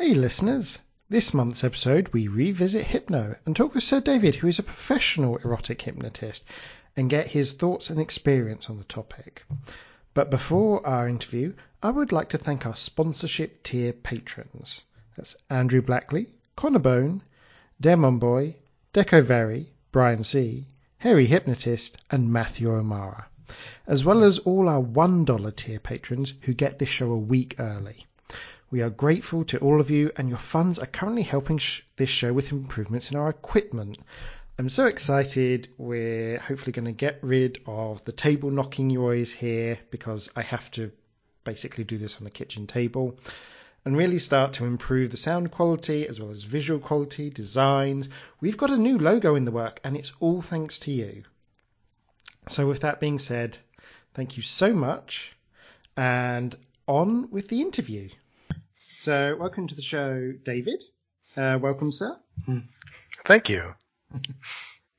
Hey, listeners! This month's episode, we revisit Hypno and talk with Sir David, who is a professional erotic hypnotist, and get his thoughts and experience on the topic. But before our interview, I would like to thank our sponsorship tier patrons. That's Andrew Blackley, Connor Bone, Demon Boy, Deco Very, Brian C., Harry Hypnotist, and Matthew O'Mara, as well as all our $1 tier patrons who get this show a week early. We are grateful to all of you, and your funds are currently helping sh- this show with improvements in our equipment. I'm so excited. We're hopefully going to get rid of the table knocking noise here because I have to basically do this on the kitchen table and really start to improve the sound quality as well as visual quality, designs. We've got a new logo in the work, and it's all thanks to you. So, with that being said, thank you so much, and on with the interview. So, welcome to the show, David. Uh, welcome, sir. Thank you.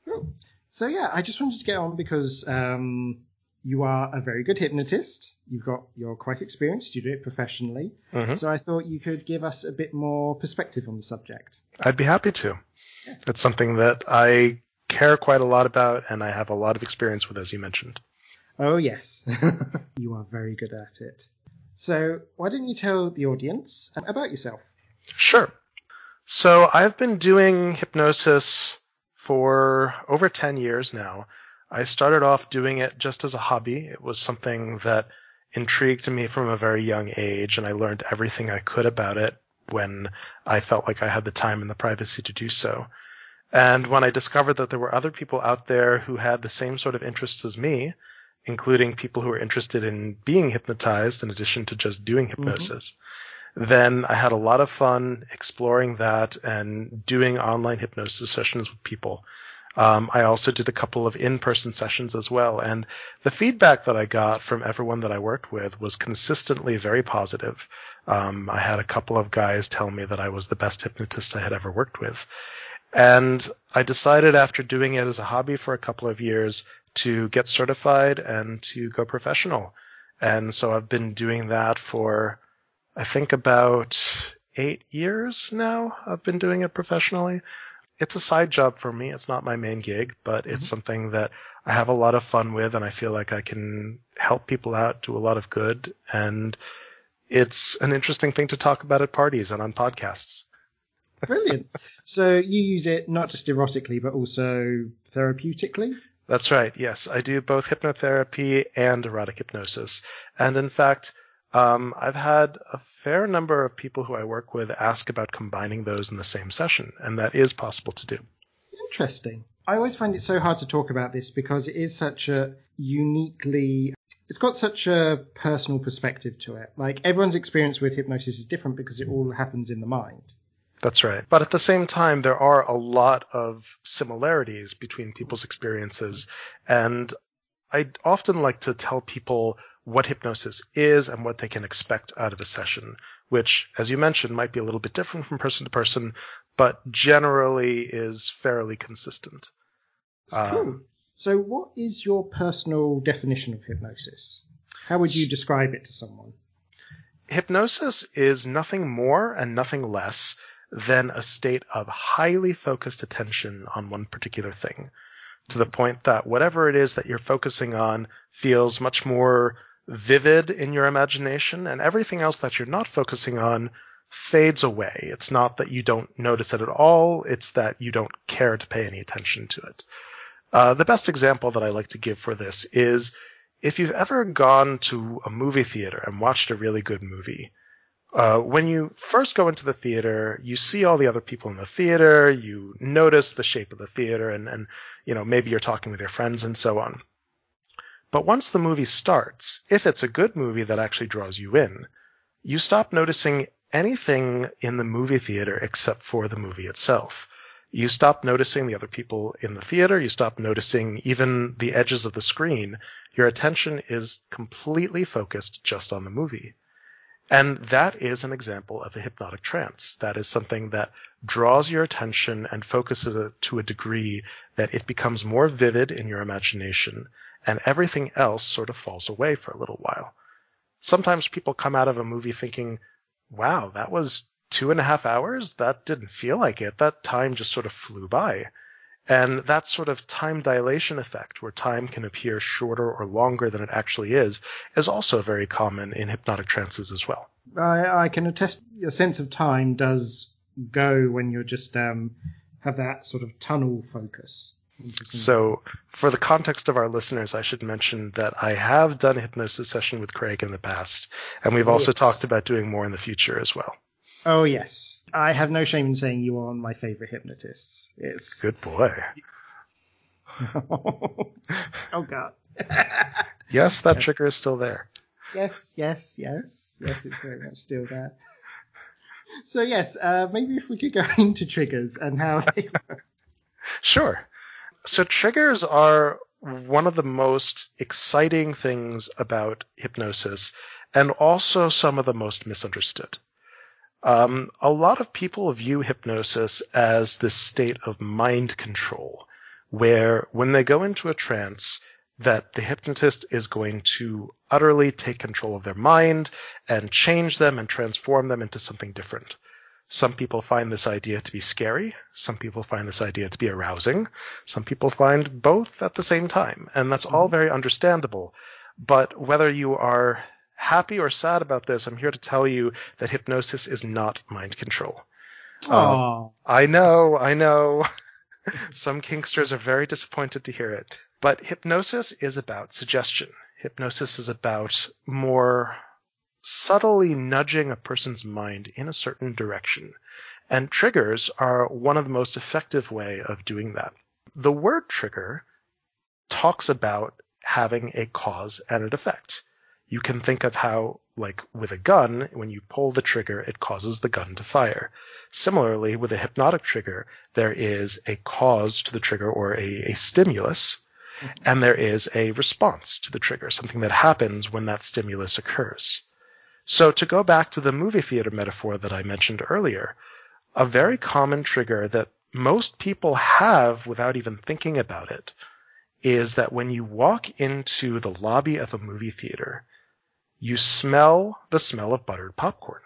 Cool. So, yeah, I just wanted to get on because um, you are a very good hypnotist. You've got you're quite experienced. You do it professionally. Mhm. So, I thought you could give us a bit more perspective on the subject. I'd be happy to. It's something that I care quite a lot about and I have a lot of experience with, as you mentioned. Oh, yes. you are very good at it. So, why don't you tell the audience um, about yourself? Sure. So I've been doing hypnosis for over 10 years now. I started off doing it just as a hobby. It was something that intrigued me from a very young age, and I learned everything I could about it when I felt like I had the time and the privacy to do so. And when I discovered that there were other people out there who had the same sort of interests as me, including people who are interested in being hypnotized in addition to just doing hypnosis, then I had a lot of fun exploring that and doing online hypnosis sessions with people. Um, I also did a couple of in-person sessions as well, and the feedback that I got from everyone that I worked with was consistently very positive. Um, I had a couple of guys tell me that I was the best hypnotist I had ever worked with. And I decided after doing it as a hobby for a couple of years to get certified and to go professional. And so I've been doing that for, I think about eight years now. I've been doing it professionally. It's a side job for me. It's not my main gig, but it's mm-hmm. something that I have a lot of fun with and I feel like I can help people out, do a lot of good. And it's an interesting thing to talk about at parties and on podcasts. Brilliant. so, you use it not just erotically, but also therapeutically? That's right. Yes, I do both hypnotherapy and erotic hypnosis. And in fact, um, I've had a fair number of people who I work with ask about combining those in the same session, and that is possible to do. Interesting. I always find it so hard to talk about this because it is such a uniquely it's got such a personal perspective to it. Like everyone's experience with hypnosis is different because it all happens in the mind. That's right. But at the same time, there are a lot of similarities between people's experiences. And I often like to tell people what hypnosis is and what they can expect out of a session, which, as you mentioned, might be a little bit different from person to person, but generally is fairly consistent. Um, Cool. So, what is your personal definition of hypnosis? How would you describe it to someone? hypnosis is nothing more and nothing less than a state of highly focused attention on one particular thing to the point that whatever it is that you're focusing on feels much more vivid in your imagination and everything else that you're not focusing on fades away. It's not that you don't notice it at all. It's that you don't care to pay any attention to it. Uh, the best example that I like to give for this is if you've ever gone to a movie theater and watched a really good movie, uh, when you first go into the theater, you see all the other people in the theater, you notice the shape of the theater, and, and you know maybe you're talking with your friends and so on. But once the movie starts, if it's a good movie that actually draws you in, you stop noticing anything in the movie theater except for the movie itself. You stop noticing the other people in the theater. You stop noticing even the edges of the screen. Your attention is completely focused just on the movie. And that is an example of a hypnotic trance. That is something that draws your attention and focuses it to a degree that it becomes more vivid in your imagination and everything else sort of falls away for a little while. Sometimes people come out of a movie thinking, wow, that was two and a half hours, that didn't feel like it. That time just sort of flew by. And that sort of time dilation effect, where time can appear shorter or longer than it actually is, is also very common in hypnotic trances as well. I, I can attest your sense of time does go when you're just um, have that sort of tunnel focus. So, for the context of our listeners, I should mention that I have done a hypnosis session with Craig in the past, and we've also yes. talked about doing more in the future as well. Oh yes, I have no shame in saying you are my favorite hypnotists. It's good boy. oh god. yes, that trigger is still there. Yes, yes, yes, yes. It's very much still there. So yes, uh, maybe if we could go into triggers and how they work. Sure. So triggers are one of the most exciting things about hypnosis and also some of the most misunderstood. Um, a lot of people view hypnosis as this state of mind control, where when they go into a trance, that the hypnotist is going to utterly take control of their mind and change them and transform them into something different. Some people find this idea to be scary. Some people find this idea to be arousing. Some people find both at the same time. And that's all mm-hmm. very understandable. But whether you are happy or sad about this, I'm here to tell you that hypnosis is not mind control. Uh, I know, I know. Some kinksters are very disappointed to hear it. But hypnosis is about suggestion. Hypnosis is about more subtly nudging a person's mind in a certain direction. And triggers are one of the most effective way of doing that. The word trigger talks about having a cause and an effect you can think of how, like with a gun, when you pull the trigger, it causes the gun to fire. Similarly, with a hypnotic trigger, there is a cause to the trigger or a, a stimulus, mm-hmm. and there is a response to the trigger, something that happens when that stimulus occurs. So to go back to the movie theater metaphor that I mentioned earlier, a very common trigger that most people have without even thinking about it is that when you walk into the lobby of a movie theater, you smell the smell of buttered popcorn.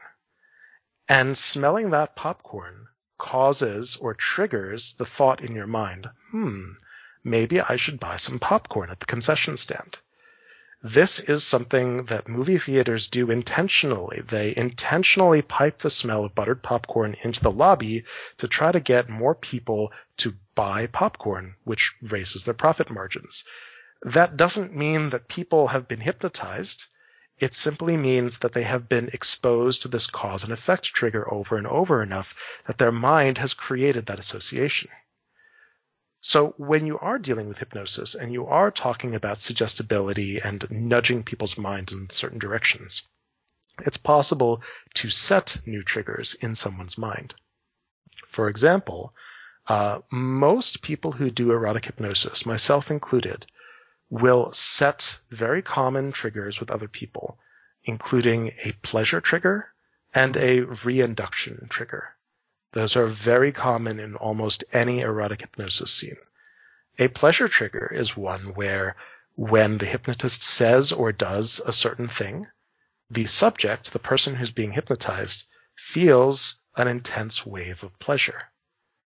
And smelling that popcorn causes or triggers the thought in your mind, hmm, maybe I should buy some popcorn at the concession stand. This is something that movie theaters do intentionally. They intentionally pipe the smell of buttered popcorn into the lobby to try to get more people to buy popcorn, which raises their profit margins. That doesn't mean that people have been hypnotized. It simply means that they have been exposed to this cause and effect trigger over and over enough that their mind has created that association. So when you are dealing with hypnosis and you are talking about suggestibility and nudging people's minds in certain directions, it's possible to set new triggers in someone's mind. For example, uh, most people who do erotic hypnosis, myself included, will set very common triggers with other people, including a pleasure trigger and a reinduction trigger. Those are very common in almost any erotic hypnosis scene. A pleasure trigger is one where when the hypnotist says or does a certain thing, the subject, the person who's being hypnotized, feels an intense wave of pleasure.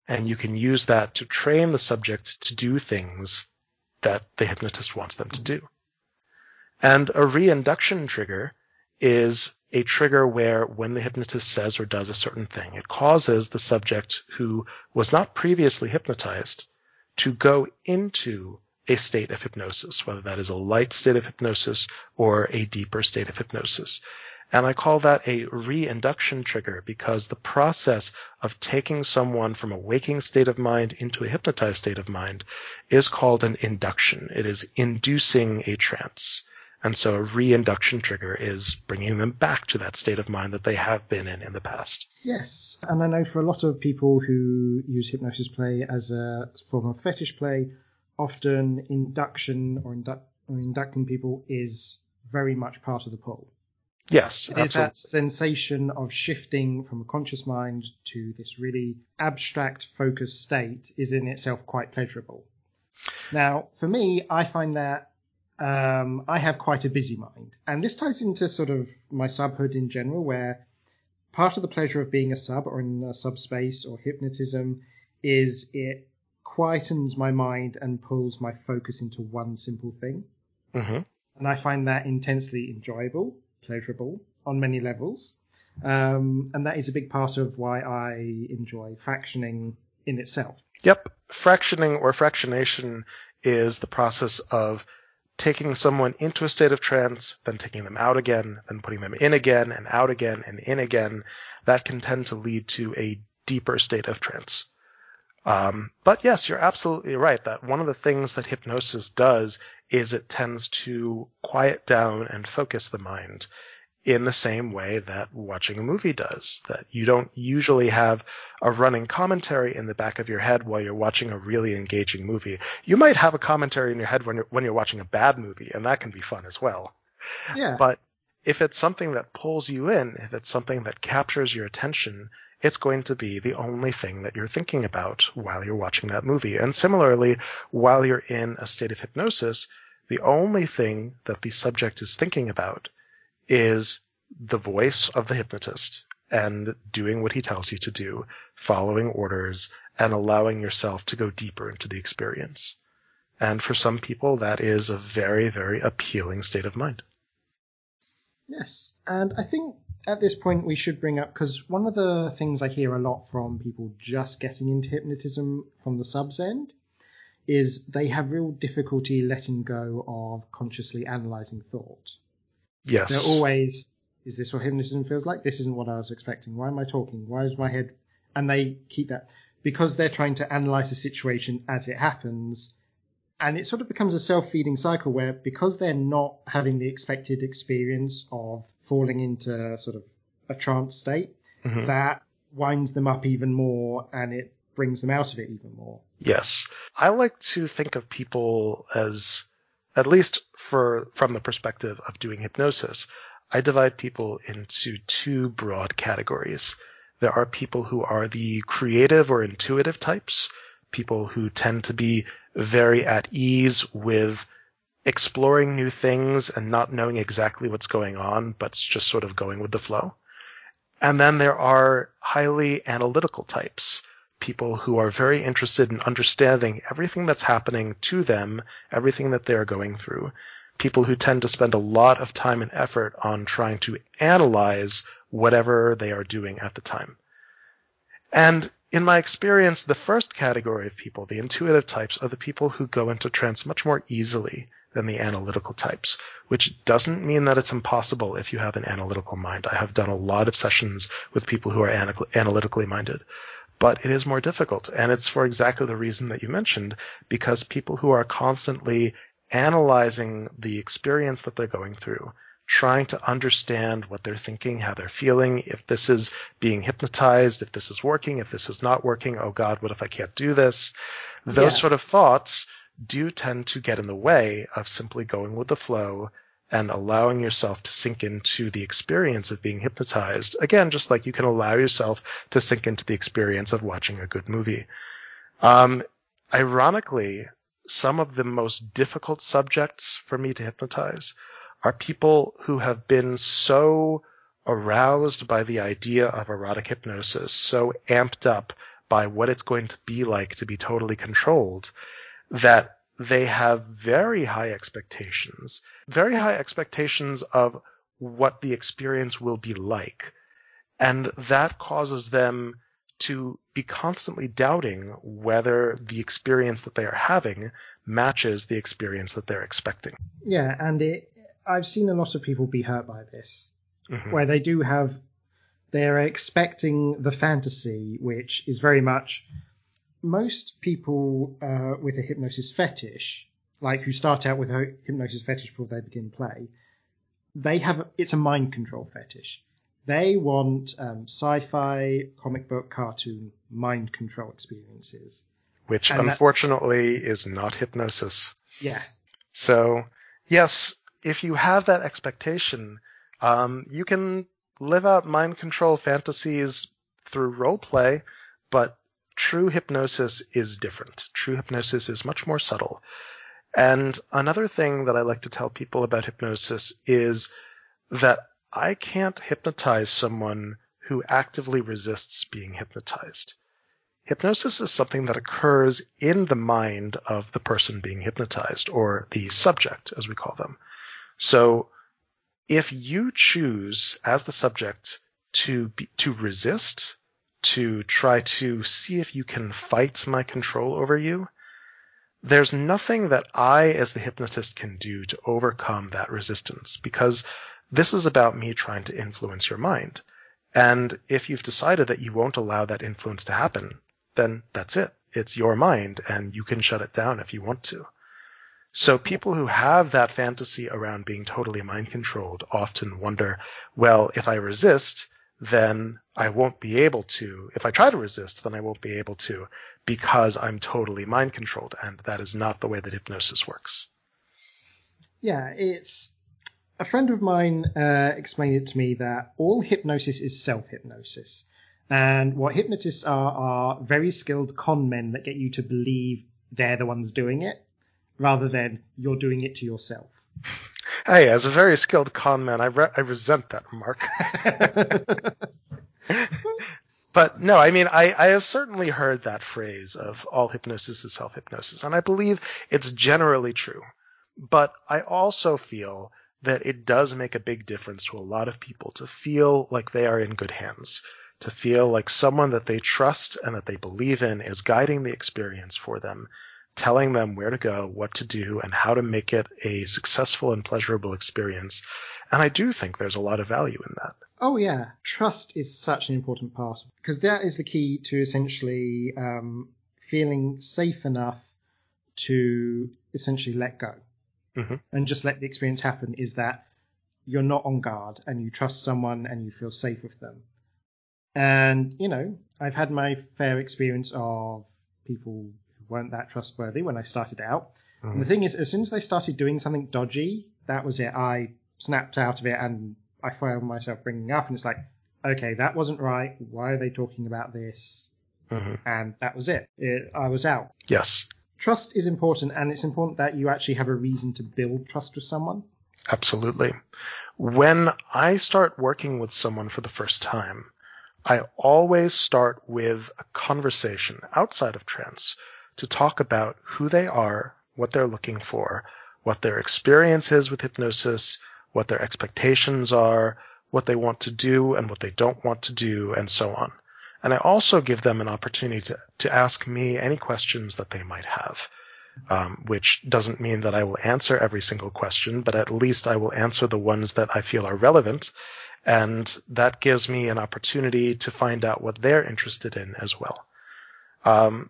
And you can use that to train the subject to do things that the hypnotist wants them to do. And a reinduction trigger is a trigger where when the hypnotist says or does a certain thing, it causes the subject who was not previously hypnotized to go into a state of hypnosis, whether that is a light state of hypnosis or a deeper state of hypnosis. And I call that a reinduction trigger because the process of taking someone from a waking state of mind into a hypnotized state of mind is called an induction. It is inducing a trance. And so a reinduction trigger is bringing them back to that state of mind that they have been in in the past. Yes. And I know for a lot of people who use hypnosis play as a form of fetish play, often induction or, indu- or inducting people is very much part of the pull. Yes, it's that sensation of shifting from a conscious mind to this really abstract, focused state is in itself quite pleasurable. Now, for me, I find that um, I have quite a busy mind, and this ties into sort of my subhood in general, where part of the pleasure of being a sub or in a subspace or hypnotism is it quietens my mind and pulls my focus into one simple thing. Mm-hmm. And I find that intensely enjoyable, pleasurable on many levels. Um, and that is a big part of why I enjoy fractioning in itself. Yep. Fractioning or fractionation is the process of taking someone into a state of trance, then taking them out again, then putting them in again and out again and in again. That can tend to lead to a deeper state of trance. Um, but yes, you're absolutely right that one of the things that hypnosis does is it tends to quiet down and focus the mind in the same way that watching a movie does. That you don't usually have a running commentary in the back of your head while you're watching a really engaging movie. You might have a commentary in your head when you're, when you're watching a bad movie, and that can be fun as well. Yeah. But if it's something that pulls you in, if it's something that captures your attention, it's going to be the only thing that you're thinking about while you're watching that movie. And similarly, while you're in a state of hypnosis, the only thing that the subject is thinking about is the voice of the hypnotist and doing what he tells you to do, following orders, and allowing yourself to go deeper into the experience. And for some people, that is a very, very appealing state of mind. Yes. And I think at this point we should bring up, because one of the things I hear a lot from people just getting into hypnotism from the subs end is they have real difficulty letting go of consciously analyzing thought. Yes. They're always, is this what hypnotism feels like? This isn't what I was expecting. Why am I talking? Why is my head? And they keep that because they're trying to analyze the situation as it happens. And it sort of becomes a self feeding cycle where because they're not having the expected experience of falling into sort of a trance state, Mhm. that winds them up even more and it brings them out of it even more. Yes. I like to think of people as, at least for, from the perspective of doing hypnosis, I divide people into two broad categories. There are people who are the creative or intuitive types, people who tend to be very at ease with exploring new things and not knowing exactly what's going on, but just sort of going with the flow. And then there are highly analytical types, people who are very interested in understanding everything that's happening to them, everything that they're going through. People who tend to spend a lot of time and effort on trying to analyze whatever they are doing at the time. And in my experience, the first category of people, the intuitive types, are the people who go into trance much more easily than the analytical types, which doesn't mean that it's impossible if you have an analytical mind. I have done a lot of sessions with people who are ana- analytically minded, but it is more difficult. And it's for exactly the reason that you mentioned, because people who are constantly analyzing the experience that they're going through, trying to understand what they're thinking, how they're feeling, if this is being hypnotized, if this is working, if this is not working, oh God, what if I can't do this? Those Yeah. sort of thoughts do tend to get in the way of simply going with the flow and allowing yourself to sink into the experience of being hypnotized. Again, just like you can allow yourself to sink into the experience of watching a good movie. Um, ironically, some of the most difficult subjects for me to hypnotize are people who have been so aroused by the idea of erotic hypnosis, so amped up by what it's going to be like to be totally controlled, that they have very high expectations, very high expectations of what the experience will be like. And that causes them to be constantly doubting whether the experience that they are having matches the experience that they're expecting. Yeah, and it, I've seen a lot of people be hurt by this, Mhm. where they do have, they're expecting the fantasy, which is very much most people uh, with a hypnosis fetish, like who start out with a hypnosis fetish before they begin play, they have it's a mind control fetish. They want um, sci-fi, comic book, cartoon mind control experiences. Which And unfortunately is not hypnosis. Yeah, So yes, if you have that expectation, um, you can live out mind control fantasies through role play, but true hypnosis is different. True hypnosis is much more subtle. And another thing that I like to tell people about hypnosis is that I can't hypnotize someone who actively resists being hypnotized. Hypnosis is something that occurs in the mind of the person being hypnotized, or the subject, as we call them. So if you choose as the subject to be, to resist, to try to see if you can fight my control over you, there's nothing that I as the hypnotist can do to overcome that resistance because this is about me trying to influence your mind. And if you've decided that you won't allow that influence to happen, then that's it. It's your mind and you can shut it down if you want to. So people who have that fantasy around being totally mind controlled often wonder, well, if I resist, then I won't be able to. If I try to resist, then I won't be able to because I'm totally mind controlled. And that is not the way that hypnosis works. Yeah, it's a friend of mine uh, explained it to me that all hypnosis is self hypnosis. And what hypnotists are are very skilled con men that get you to believe they're the ones doing it rather than you're doing it to yourself. Hey, as a very skilled con man, I, re- I resent that remark. but no, I mean, I, I have certainly heard that phrase of all hypnosis is self hypnosis, and I believe it's generally true. But I also feel that it does make a big difference to a lot of people to feel like they are in good hands, to feel like someone that they trust and that they believe in is guiding the experience for them, telling them where to go, what to do, and how to make it a successful and pleasurable experience. And I do think there's a lot of value in that. Oh yeah, trust is such an important part because that is the key to essentially um, feeling safe enough to essentially let go mm-hmm. and just let the experience happen. Is that you're not on guard and you trust someone and you feel safe with them. And you know, I've had my fair experience of people weren't that trustworthy when I started out. Mm. And the thing is, as soon as they started doing something dodgy, that was it. I snapped out of it and I found myself bringing up, and it's like, okay, that wasn't right. Why are they talking about this? Mm-hmm. And that was it. it. I was out. Yes. Trust is important, and it's important that you actually have a reason to build trust with someone. Absolutely. When I start working with someone for the first time, I always start with a conversation outside of trance to talk about who they are, what they're looking for, what their experience is with hypnosis, what their expectations are, what they want to do and what they don't want to do, and so on. And I also give them an opportunity to, to ask me any questions that they might have, um, which doesn't mean that I will answer every single question, but at least I will answer the ones that I feel are relevant. And that gives me an opportunity to find out what they're interested in as well. Um,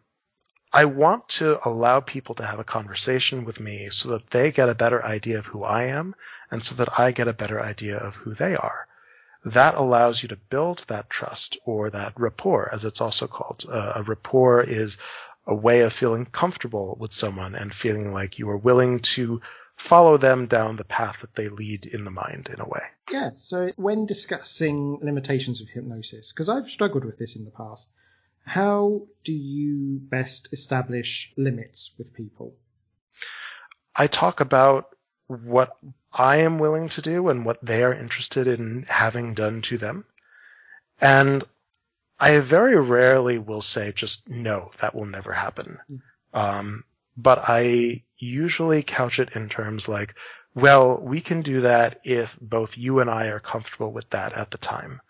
I want to allow people to have a conversation with me so that they get a better idea of who I am and so that I get a better idea of who they are. That allows you to build that trust or that rapport, as it's also called. Uh, a rapport is a way of feeling comfortable with someone and feeling like you are willing to follow them down the path that they lead in the mind in a way. Yeah. So when discussing limitations of hypnosis, because I've struggled with this in the past, how do you best establish limits with people? I talk about what I am willing to do and what they are interested in having done to them. And I very rarely will say just no, that will never happen. Mm. Um, but I usually couch it in terms like, well, we can do that if both you and I are comfortable with that at the time.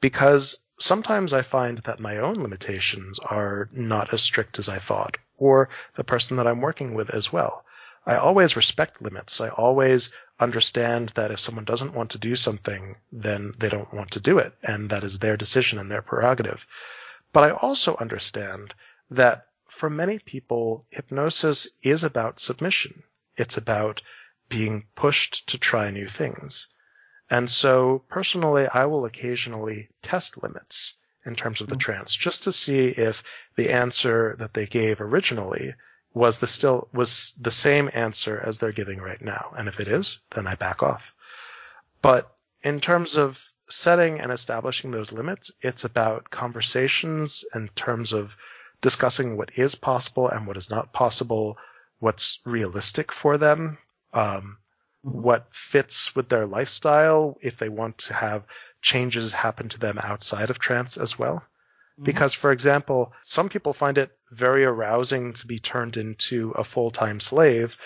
Because sometimes I find that my own limitations are not as strict as I thought, or the person that I'm working with as well. I always respect limits. I always understand that if someone doesn't want to do something, then they don't want to do it, and that is their decision and their prerogative. But I also understand that for many people, hypnosis is about submission. It's about being pushed to try new things. And so personally, I will occasionally test limits in terms of the mm-hmm. trance just to see if the answer that they gave originally was the still was the same answer as they're giving right now. And if it is, then I back off. But in terms of setting and establishing those limits, it's about conversations in terms of discussing what is possible and what is not possible, what's realistic for them, um, what fits with their lifestyle if they want to have changes happen to them outside of trance as well. Mm-hmm. Because, for example, some people find it very arousing to be turned into a full-time slave,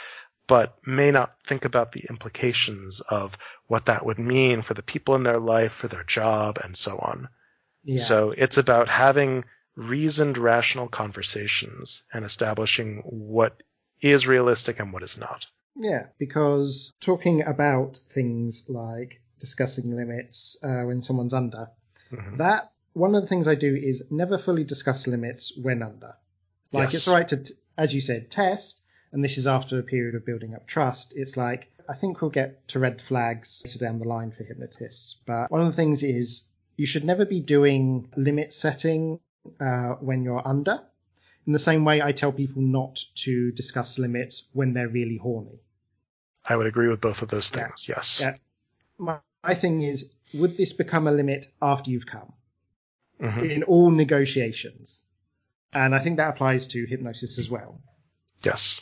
but may not think about the implications of what that would mean for the people in their life, for their job, and so on. Yeah. So it's about having reasoned, rational conversations and establishing what is realistic and what is not. Yeah, because talking about things like discussing limits uh, when someone's under, mm-hmm. that one of the things I do is never fully discuss limits when under. Like yes. it's right to, as you said, test, and this is after a period of building up trust. It's like I think we'll get to red flags later down the line for hypnotists, but one of the things is you should never be doing limit setting uh, when you're under. In the same way, I tell people not to discuss limits when they're really horny. I would agree with both of those things. Yeah. Yes. Yeah. My, my, thing is, would this become a limit after you've come? Mm-hmm. In all negotiations. And I think that applies to hypnosis as well. Yes.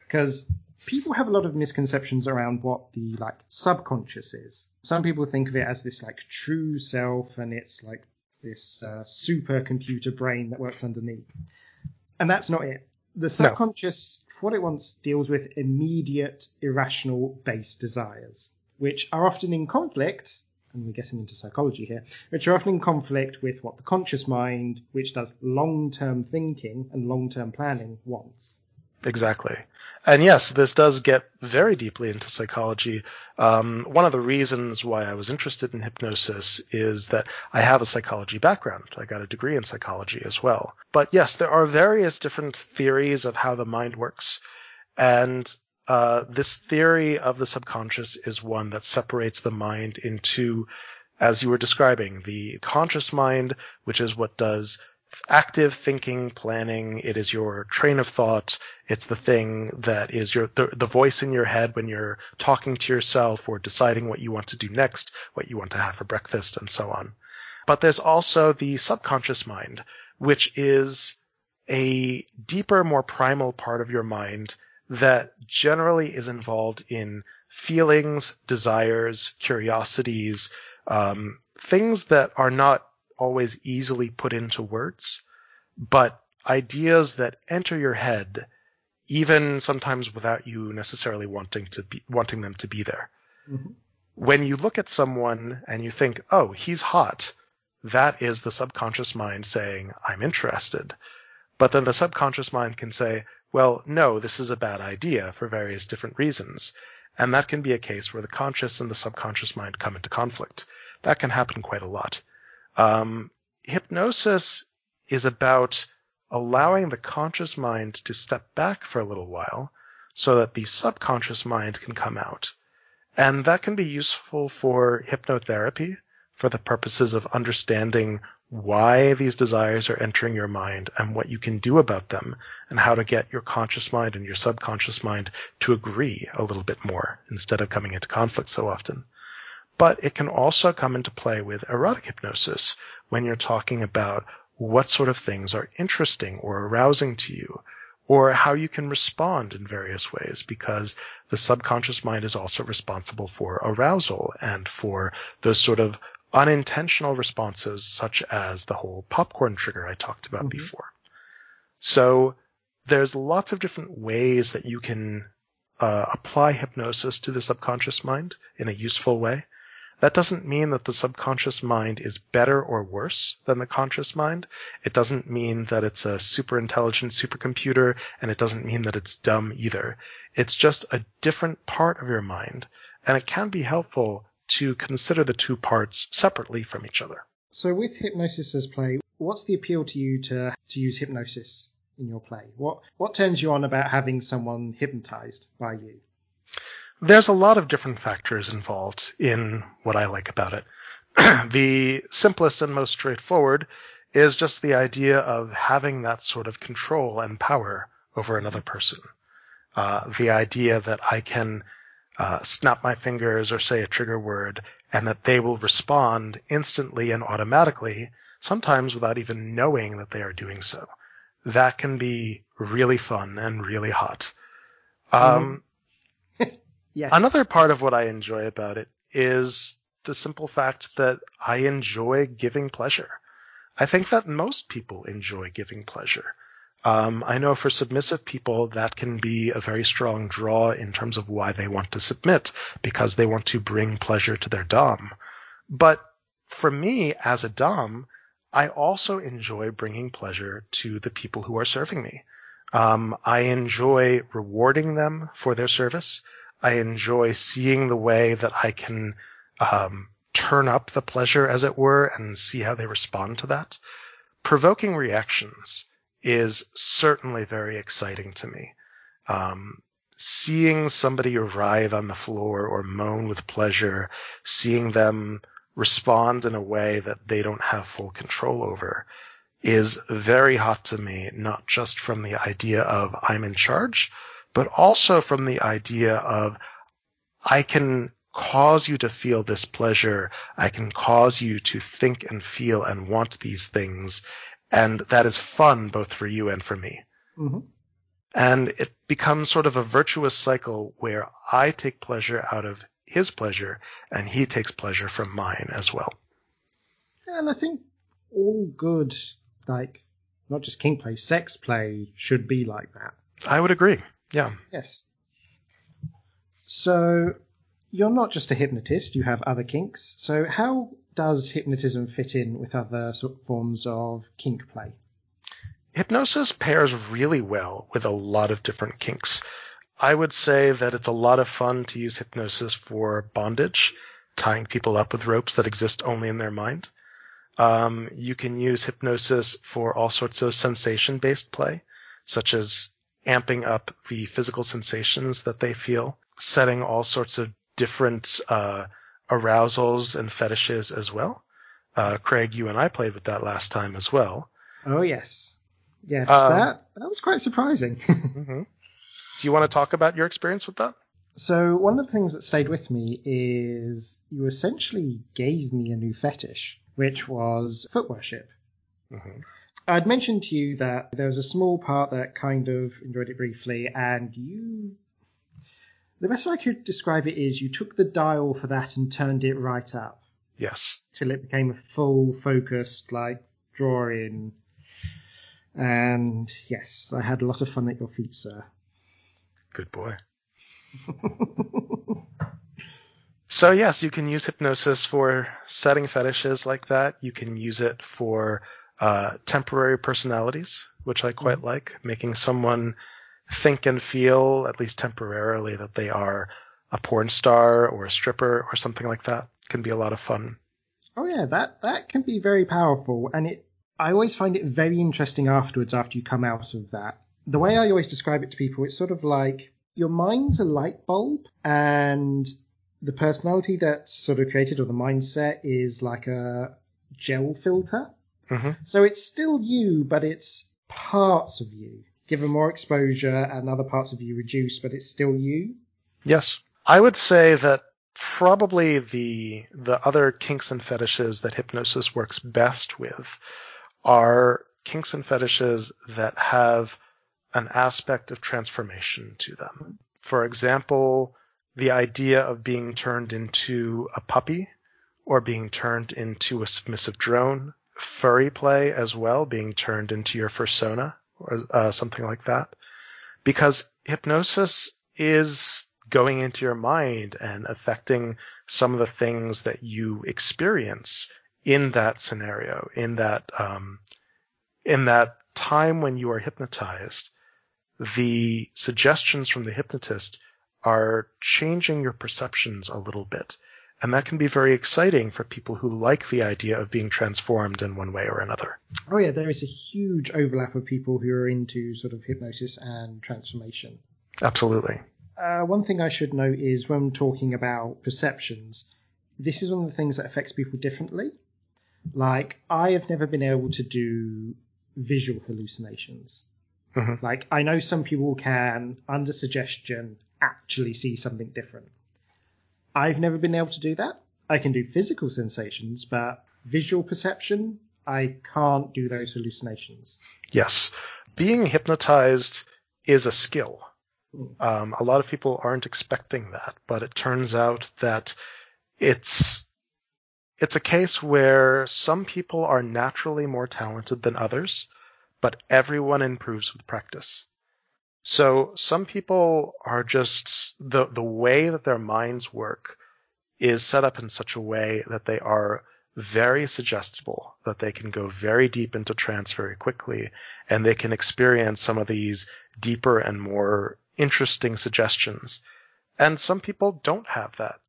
Because people have a lot of misconceptions around what the like subconscious is. Some people think of it as this like true self and it's like this uh, supercomputer brain that works underneath. And that's not it. The subconscious, no. what it wants, deals with immediate, irrational base desires, which are often in conflict, and we're getting into psychology here, which are often in conflict with what the conscious mind, which does long term thinking and long term planning, wants. Exactly. And yes, this does get very deeply into psychology. Um, one of the reasons why I was interested in hypnosis is that I have a psychology background. I got a degree in psychology as well. But yes, there are various different theories of how the mind works. And uh, this theory of the subconscious is one that separates the mind into, as you were describing, the conscious mind, which is what does active thinking, planning. It is your train of thought. It's the thing that is your the, the, voice in your head when you're talking to yourself or deciding what you want to do next, what you want to have for breakfast, and so on. But there's also the subconscious mind, which is a deeper, more primal part of your mind that generally is involved in feelings, desires, curiosities, um, things that are not always easily put into words, but ideas that enter your head, even sometimes without you necessarily wanting to be, wanting them to be there. Mm-hmm. When you look at someone and you think, oh, he's hot, that is the subconscious mind saying, I'm interested. But then the subconscious mind can say, well, no, this is a bad idea for various different reasons. And that can be a case where the conscious and the subconscious mind come into conflict. That can happen quite a lot. Um, hypnosis is about allowing the conscious mind to step back for a little while so that the subconscious mind can come out. And that can be useful for hypnotherapy for the purposes of understanding why these desires are entering your mind and what you can do about them and how to get your conscious mind and your subconscious mind to agree a little bit more instead of coming into conflict so often. But it can also come into play with erotic hypnosis when you're talking about what sort of things are interesting or arousing to you, or how you can respond in various ways, because the subconscious mind is also responsible for arousal and for those sort of unintentional responses, such as the whole popcorn trigger I talked about mm-hmm. before. So there's lots of different ways that you can uh, apply hypnosis to the subconscious mind in a useful way. That doesn't mean that the subconscious mind is better or worse than the conscious mind. It doesn't mean that it's a super intelligent supercomputer, and it doesn't mean that it's dumb either. It's just a different part of your mind, and it can be helpful to consider the two parts separately from each other. So with hypnosis as play, what's the appeal to you to, to use hypnosis in your play? What what turns you on about having someone hypnotized by you? There's a lot of different factors involved in what I like about it. the simplest and most straightforward is just the idea of having that sort of control and power over another person. Uh, the idea that I can uh, snap my fingers or say a trigger word and that they will respond instantly and automatically, sometimes without even knowing that they are doing so. That can be really fun and really hot. Um, Yes. Another part of what I enjoy about it is the simple fact that I enjoy giving pleasure. I think that most people enjoy giving pleasure. Um, I know for submissive people that can be a very strong draw in terms of why they want to submit because they want to bring pleasure to their dom. But for me as a dom, I also enjoy bringing pleasure to the people who are serving me. Um, I enjoy rewarding them for their service. I enjoy seeing the way that I can um, turn up the pleasure, as it were, and see how they respond to that. Provoking reactions is certainly very exciting to me. Um, seeing somebody writhe on the floor or moan with pleasure, seeing them respond in a way that they don't have full control over is very hot to me, not just from the idea of I'm in charge, but also from the idea of I can cause you to feel this pleasure. I can cause you to think and feel and want these things. And that is fun both for you and for me. Mm-hmm. And it becomes sort of a virtuous cycle where I take pleasure out of his pleasure and he takes pleasure from mine as well. And I think all good, like, not just kink play, sex play should be like that. I would agree. Yeah. Yes. So you're not just a hypnotist, you have other kinks. So how does hypnotism fit in with other sort of forms of kink play? Hypnosis pairs really well with a lot of different kinks. I would say that it's a lot of fun to use hypnosis for bondage, tying people up with ropes that exist only in their mind. Um, you can use hypnosis for all sorts of sensation based play, such as amping up the physical sensations that they feel, setting all sorts of different uh, arousals and fetishes as well. Uh, Craig, you and I played with that last time as well. Oh yes, yes, Um, that that was quite surprising. hmm Do you want to talk about your experience with that? so one of the things that stayed with me is you essentially gave me a new fetish, which was foot worship. hmm I'd mentioned to you that there was a small part that kind of enjoyed it briefly, and you. The best way I could describe it is you took the dial for that and turned it right up Yes. till it became a full focused, like, drawing. And yes, I had a lot of fun at your feet, sir. Good boy. So yes, you can use hypnosis for setting fetishes like that. You can use it for uh, temporary personalities, which I quite like, making someone think and feel, at least temporarily, that they are a porn star or a stripper or something like that. Can be a lot of fun. Oh yeah, that that can be very powerful, and it. I always find it very interesting afterwards after you come out of that. The way I always describe it to people, it's sort of like your mind's a light bulb, and the personality that's sort of created or the mindset is like a gel filter. Hmm So it's still you, but it's parts of you given more exposure, and other parts of you reduced, but it's still you. Yes. I would say that probably the the other kinks and fetishes that hypnosis works best with are kinks and fetishes that have an aspect of transformation to them. For example, the idea of being turned into a puppy or being turned into a submissive drone, furry play as well, being turned into your persona or uh, something like that. Because hypnosis is going into your mind and affecting some of the things that you experience in that scenario, in that um, in that time when you are hypnotized. The suggestions from the hypnotist are changing your perceptions a little bit. And that can be very exciting for people who like the idea of being transformed in one way or another. Oh yeah, there is a huge overlap of people who are into sort of hypnosis and transformation. Absolutely. Uh, one thing I should note is when talking about perceptions, this is one of the things that affects people differently. Like, I have never been able to do visual hallucinations. Mhm. Like, I know some people can, under suggestion, actually see something different. I've never been able to do that. I can do physical sensations, but visual perception, I can't do those hallucinations. Yes. Being hypnotized is a skill. Mm. Um, a lot of people aren't expecting that, but it turns out that it's it's a case where some people are naturally more talented than others, but everyone improves with practice. So some people are just the the way that their minds work is set up in such a way that they are very suggestible, that they can go very deep into trance very quickly, and they can experience some of these deeper and more interesting suggestions. And some people don't have that,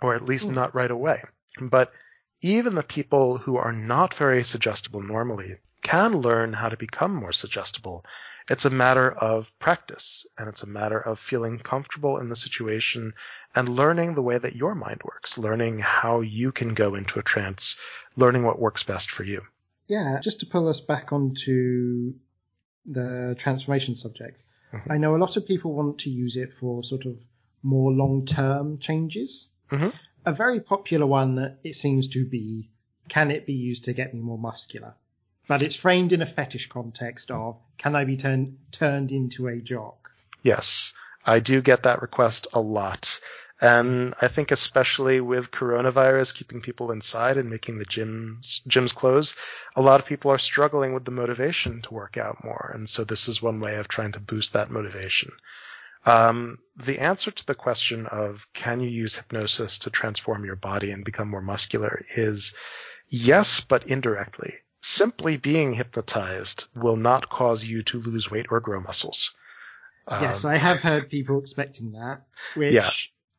or at least mm. not right away. But even the people who are not very suggestible normally can learn how to become more suggestible. It's a matter of practice and it's a matter of feeling comfortable in the situation and learning the way that your mind works, learning how you can go into a trance, learning what works best for you. Yeah, just to pull us back onto the transformation subject. Mm-hmm. I know a lot of people want to use it for sort of more long term changes. Mm-hmm a very popular one, that it seems to be, can it be used to get me more muscular? But it's framed in a fetish context of, can I be turned turned into a jock? Yes, I do get that request a lot. And I think especially with coronavirus keeping people inside and making the gyms gyms close, a lot of people are struggling with the motivation to work out more. And so this is one way of trying to boost that motivation. Um, the answer to the question of can you use hypnosis to transform your body and become more muscular is yes, but indirectly. Simply being hypnotized will not cause you to lose weight or grow muscles. Yes, um, I have heard people expecting that, which yeah.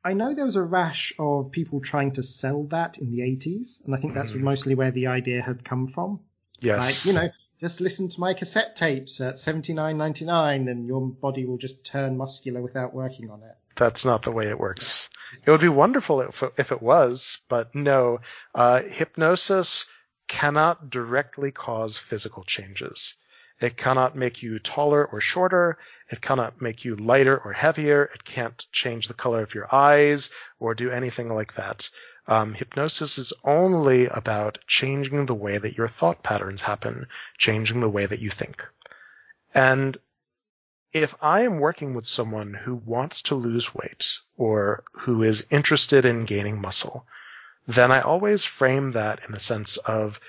I know there was a rash of people trying to sell that in the 80s, and I think that's mm. mostly where the idea had come from. Yes. Like, you know, just listen to my cassette tapes at 79.99 and your body will just turn muscular without working on it. That's not the way it works. It would be wonderful if, if it was, but no. Uh, hypnosis cannot directly cause physical changes. It cannot make you taller or shorter. It cannot make you lighter or heavier. It can't change the color of your eyes or do anything like that. Um, hypnosis is only about changing the way that your thought patterns happen, changing the way that you think. And if I am working with someone who wants to lose weight or who is interested in gaining muscle, then I always frame that in the sense of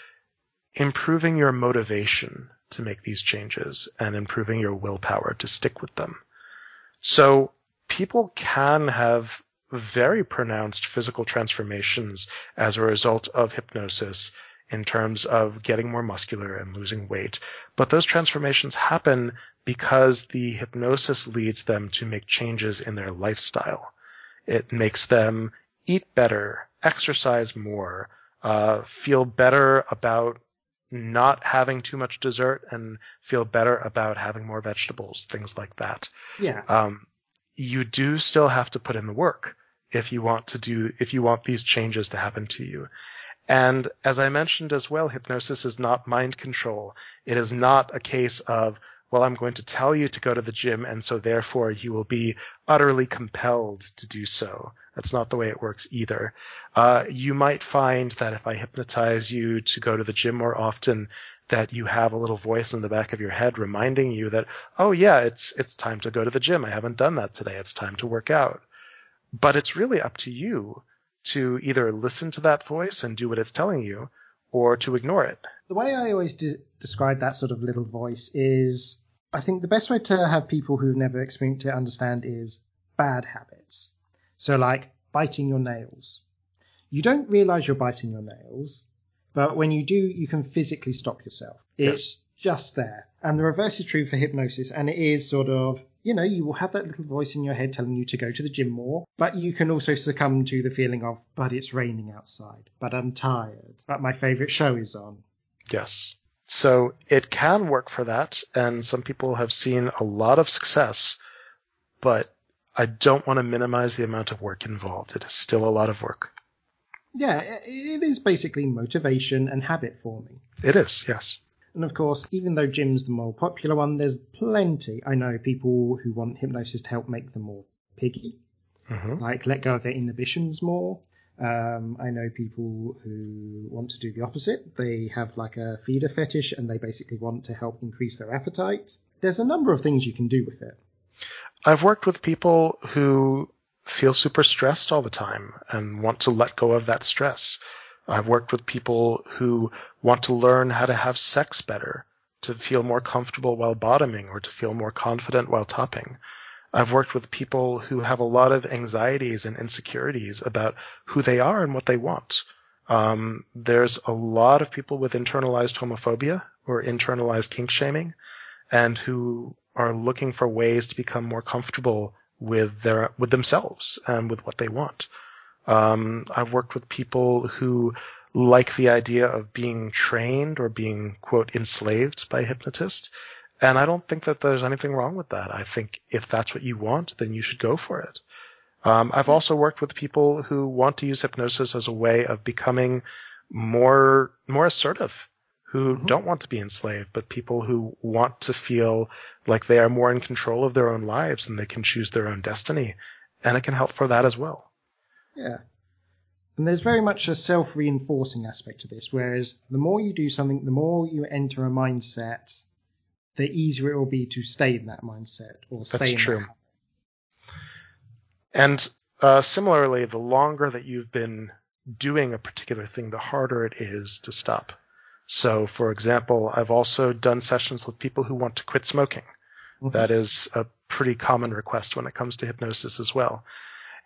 improving your motivation to make these changes and improving your willpower to stick with them. So people can have very pronounced physical transformations as a result of hypnosis in terms of getting more muscular and losing weight. But those transformations happen because the hypnosis leads them to make changes in their lifestyle. It makes them eat better, exercise more, uh, feel better about not having too much dessert and feel better about having more vegetables, things like that. Yeah. Um, you do still have to put in the work if you want to do, if you want these changes to happen to you. And as I mentioned as well, hypnosis is not mind control. It is not a case of, well, I'm going to tell you to go to the gym and so therefore you will be utterly compelled to do so. That's not the way it works either. Uh, you might find that if I hypnotize you to go to the gym more often, that you have a little voice in the back of your head reminding you that, oh yeah, it's, it's time to go to the gym. I haven't done that today. It's time to work out. But it's really up to you to either listen to that voice and do what it's telling you or to ignore it. The way I always de- describe that sort of little voice is I think the best way to have people who've never experienced it understand is bad habits. So, like biting your nails. You don't realize you're biting your nails, but when you do, you can physically stop yourself. It's just there. And the reverse is true for hypnosis, and it is sort of you know, you will have that little voice in your head telling you to go to the gym more, but you can also succumb to the feeling of, but it's raining outside, but I'm tired, but my favorite show is on. Yes. So it can work for that, and some people have seen a lot of success, but I don't want to minimize the amount of work involved. It is still a lot of work. Yeah, it is basically motivation and habit forming. It is, yes. And of course, even though gym's the more popular one, there's plenty. I know people who want hypnosis to help make them more piggy, mm-hmm. like let go of their inhibitions more. Um, I know people who want to do the opposite. They have like a feeder fetish and they basically want to help increase their appetite. There's a number of things you can do with it. I've worked with people who feel super stressed all the time and want to let go of that stress. I've worked with people who want to learn how to have sex better, to feel more comfortable while bottoming or to feel more confident while topping. I've worked with people who have a lot of anxieties and insecurities about who they are and what they want. Um, there's a lot of people with internalized homophobia or internalized kink shaming and who are looking for ways to become more comfortable with their, with themselves and with what they want. Um, I've worked with people who like the idea of being trained or being quote enslaved by a hypnotist. And I don't think that there's anything wrong with that. I think if that's what you want, then you should go for it. Um, I've also worked with people who want to use hypnosis as a way of becoming more more assertive, who mm-hmm. don't want to be enslaved, but people who want to feel like they are more in control of their own lives and they can choose their own destiny, and it can help for that as well. Yeah. And there's very much a self reinforcing aspect to this, whereas the more you do something, the more you enter a mindset, the easier it will be to stay in that mindset or stay That's in true. that. And uh, similarly, the longer that you've been doing a particular thing, the harder it is to stop. So, for example, I've also done sessions with people who want to quit smoking. Mm-hmm. That is a pretty common request when it comes to hypnosis as well.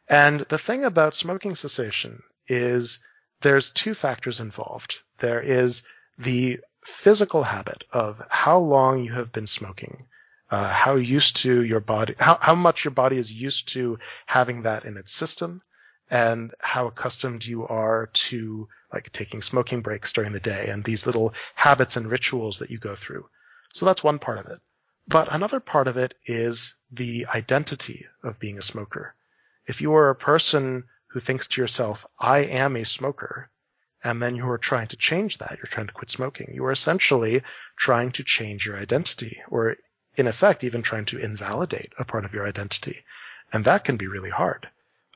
And the thing about smoking cessation is there's two factors involved. There is the physical habit of how long you have been smoking, uh, how used to your body, how, how much your body is used to having that in its system, and how accustomed you are to like taking smoking breaks during the day and these little habits and rituals that you go through. So that's one part of it. But another part of it is the identity of being a smoker. If you are a person who thinks to yourself, I am a smoker, and then you are trying to change that, you're trying to quit smoking, you are essentially trying to change your identity, or in effect, even trying to invalidate a part of your identity. And that can be really hard.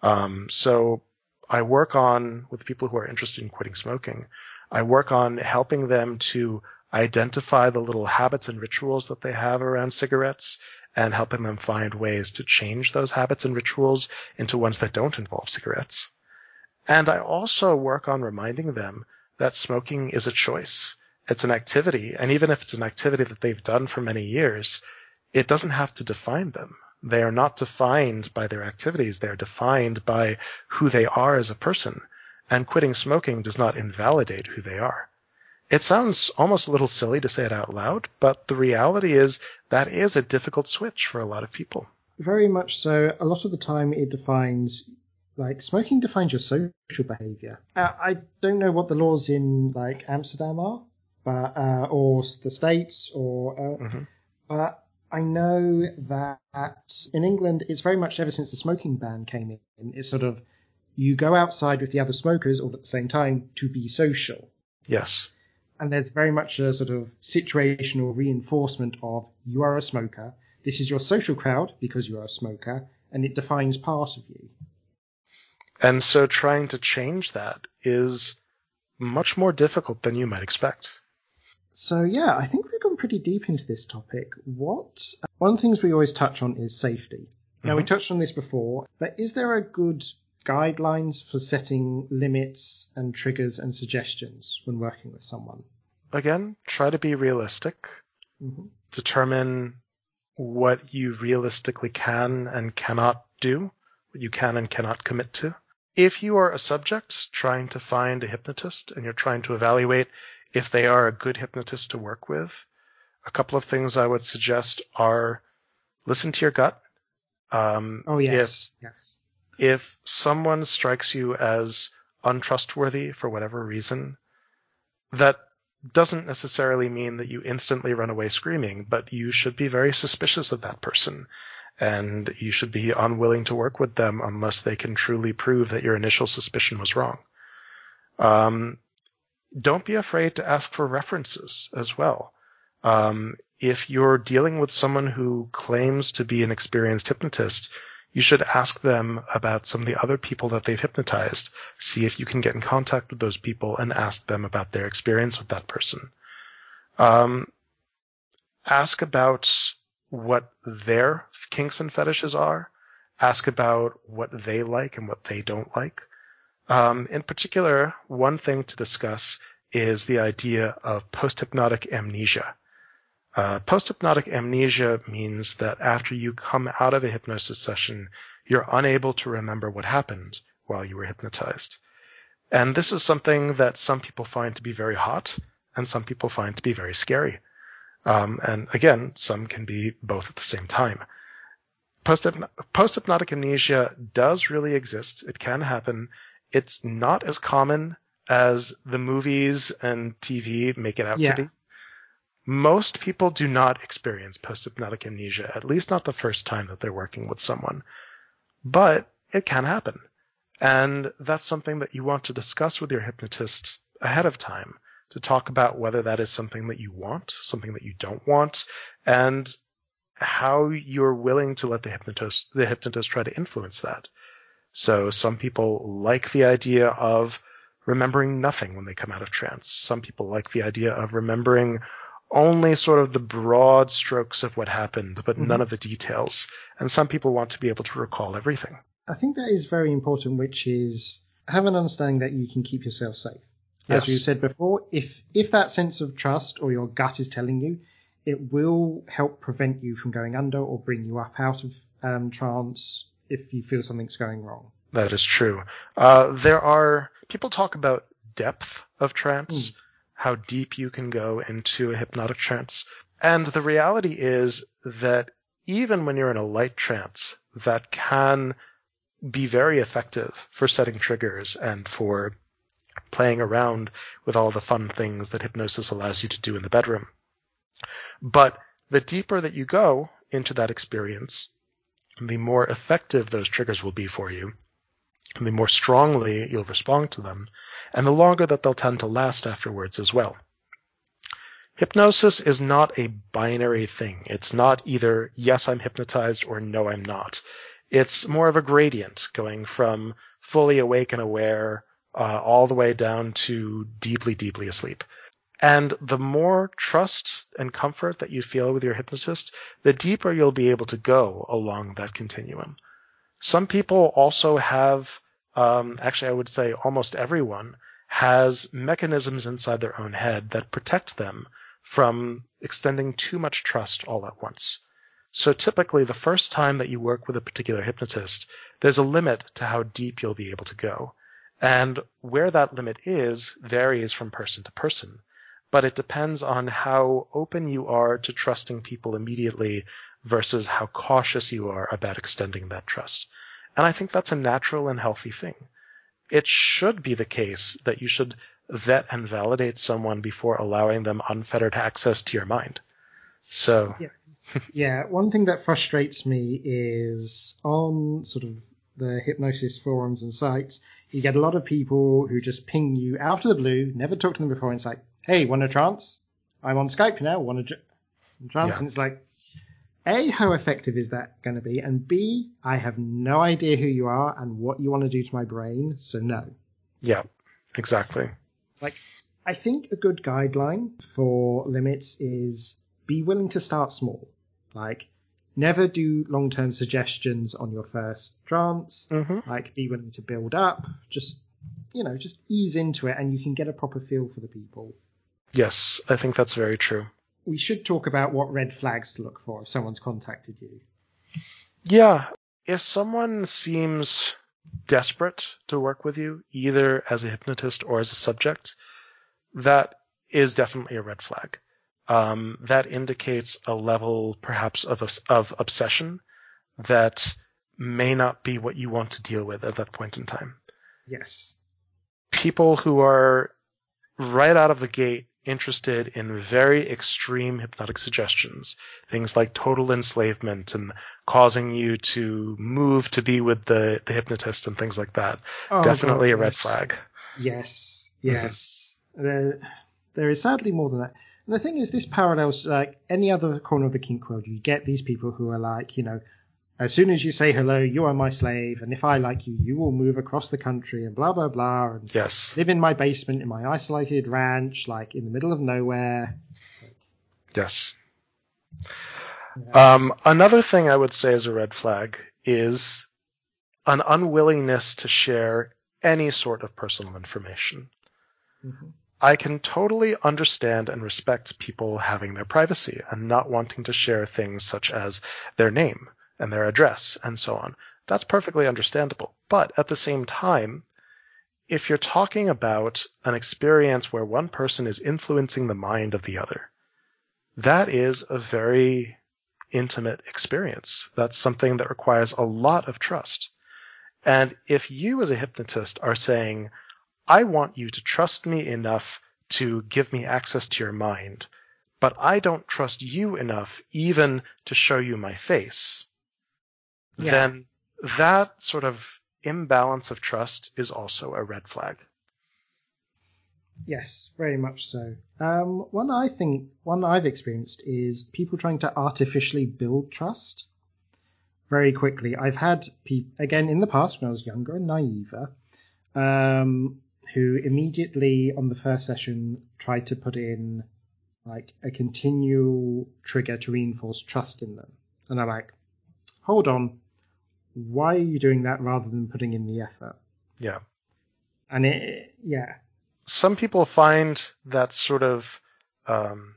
Um, so I work on, with people who are interested in quitting smoking, I work on helping them to identify the little habits and rituals that they have around cigarettes and helping them find ways to change those habits and rituals into ones that don't involve cigarettes. And I also work on reminding them that smoking is a choice. It's an activity. And even if it's an activity that they've done for many years, it doesn't have to define them. They are not defined by their activities. They are defined by who they are as a person. And quitting smoking does not invalidate who they are. It sounds almost a little silly to say it out loud, but the reality is that is a difficult switch for a lot of people. Very much so. A lot of the time it defines like smoking defines your social behavior. Uh, I don't know what the laws in like Amsterdam are, but uh, or the states or uh, mm-hmm. but I know that in England it's very much ever since the smoking ban came in, it's sort of you go outside with the other smokers all at the same time to be social. Yes and there's very much a sort of situational reinforcement of you are a smoker. This is your social crowd because you are a smoker, and it defines part of you. And so trying to change that is much more difficult than you might expect. So yeah, I think we've gone pretty deep into this topic. What one of the things we always touch on is safety. Now mm-hmm. we touched on this before, but is there a good guidelines for setting limits and triggers and suggestions when working with someone? Again, try to be realistic. Mm-hmm. Determine what you realistically can and cannot do, what you can and cannot commit to. If you are a subject trying to find a hypnotist and you're trying to evaluate if they are a good hypnotist to work with, a couple of things I would suggest are listen to your gut. Um, oh yes, if, yes if someone strikes you as untrustworthy for whatever reason, that doesn't necessarily mean that you instantly run away screaming, but you should be very suspicious of that person. And you should be unwilling to work with them unless they can truly prove that your initial suspicion was wrong. Um, don't be afraid to ask for references as well. Um, if you're dealing with someone who claims to be an experienced hypnotist, you should ask them about some of the other people that they've hypnotized. See if you can get in contact with those people and ask them about their experience with that person. Um, ask about what their kinks and fetishes are. Ask about what they like and what they don't like. Um, in particular, one thing to discuss is the idea of post-hypnotic amnesia. Uh, post-hypnotic amnesia means that after you come out of a hypnosis session, you're unable to remember what happened while you were hypnotized. And this is something that some people find to be very hot and some people find to be very scary. Um, and again, some can be both at the same time. Post-hypnotic amnesia does really exist. It can happen. It's not as common as the movies and TV make it out yeah. to be. Most people do not experience post-hypnotic amnesia, at least not the first time that they're working with someone. But it can happen. And that's something that you want to discuss with your hypnotist ahead of time to talk about whether that is something that you want, something that you don't want, and how you're willing to let the hypnotist, the hypnotist try to influence that. So some people like the idea of remembering nothing when they come out of trance. Some people like the idea of remembering only sort of the broad strokes of what happened, but mm-hmm. none of the details. And some people want to be able to recall everything. I think that is very important, which is have an understanding that you can keep yourself safe. Yes. As you said before, if if that sense of trust or your gut is telling you, it will help prevent you from going under or bring you up out of um, trance if you feel something's going wrong. That is true. Uh, there are people talk about depth of trance, mm. how deep you can go into a hypnotic trance, and the reality is that even when you're in a light trance, that can be very effective for setting triggers and for playing around with all the fun things that hypnosis allows you to do in the bedroom. But the deeper that you go into that experience, the more effective those triggers will be for you, the more strongly you'll respond to them, and the longer that they'll tend to last afterwards as well. Hypnosis is not a binary thing. It's not either yes, I'm hypnotized or no, I'm not. It's more of a gradient going from fully awake and aware uh, all the way down to deeply, deeply asleep. And the more trust and comfort that you feel with your hypnotist, the deeper you'll be able to go along that continuum. Some people also have, um, actually, I would say almost everyone has mechanisms inside their own head that protect them from extending too much trust all at once. So typically, the first time that you work with a particular hypnotist, there's a limit to how deep you'll be able to go. And where that limit is varies from person to person, but it depends on how open you are to trusting people immediately versus how cautious you are about extending that trust. And I think that's a natural and healthy thing. It should be the case that you should vet and validate someone before allowing them unfettered access to your mind. So yes. yeah, one thing that frustrates me is on sort of the hypnosis forums and sites, you get a lot of people who just ping you out of the blue, never talked to them before, and it's like, "Hey, want a trance? I'm on Skype now. Want a trance?" Yeah. And it's like, a, how effective is that going to be? And B, I have no idea who you are and what you want to do to my brain, so no. Yeah, exactly. Like, I think a good guideline for limits is be willing to start small. Like, never do long term suggestions on your first trance. Mm-hmm. Like, be willing to build up. Just, you know, just ease into it and you can get a proper feel for the people. Yes, I think that's very true. We should talk about what red flags to look for if someone's contacted you. Yeah. If someone seems desperate to work with you, either as a hypnotist or as a subject, that is definitely a red flag um, that indicates a level perhaps of, of obsession that may not be what you want to deal with at that point in time. Yes. People who are right out of the gate interested in very extreme hypnotic suggestions, things like total enslavement and causing you to move to be with the, the hypnotist and things like that. Oh, Definitely God, a red yes. flag. Yes, yes. Mm-hmm. There, there is sadly more than that. And the thing is, this parallels like any other corner of the kink world. You get these people who are like, you know, as soon as you say hello, you are my slave, and if I like you, you will move across the country and blah blah blah, and yes. live in my basement in my isolated ranch, like in the middle of nowhere. Yes. Yeah. Um, another thing I would say as a red flag is an unwillingness to share any sort of personal information. Mm-hmm. I can totally understand and respect people having their privacy and not wanting to share things such as their name and their address and so on. That's perfectly understandable. But at the same time, if you're talking about an experience where one person is influencing the mind of the other, that is a very intimate experience. That's something that requires a lot of trust. And if you as a hypnotist are saying, I want you to trust me enough to give me access to your mind, but I don't trust you enough even to show you my face, Yeah. then that sort of imbalance of trust is also a red flag. Yes, very much so. Um, one I think one I've experienced is people trying to artificially build trust very quickly. I've had people again in the past when I was younger and naiver, um, who immediately on the first session tried to put in like a continual trigger to reinforce trust in them, and I'm like, hold on, why are you doing that rather than putting in the effort? Yeah. And it, yeah, Some people find that sort of, um,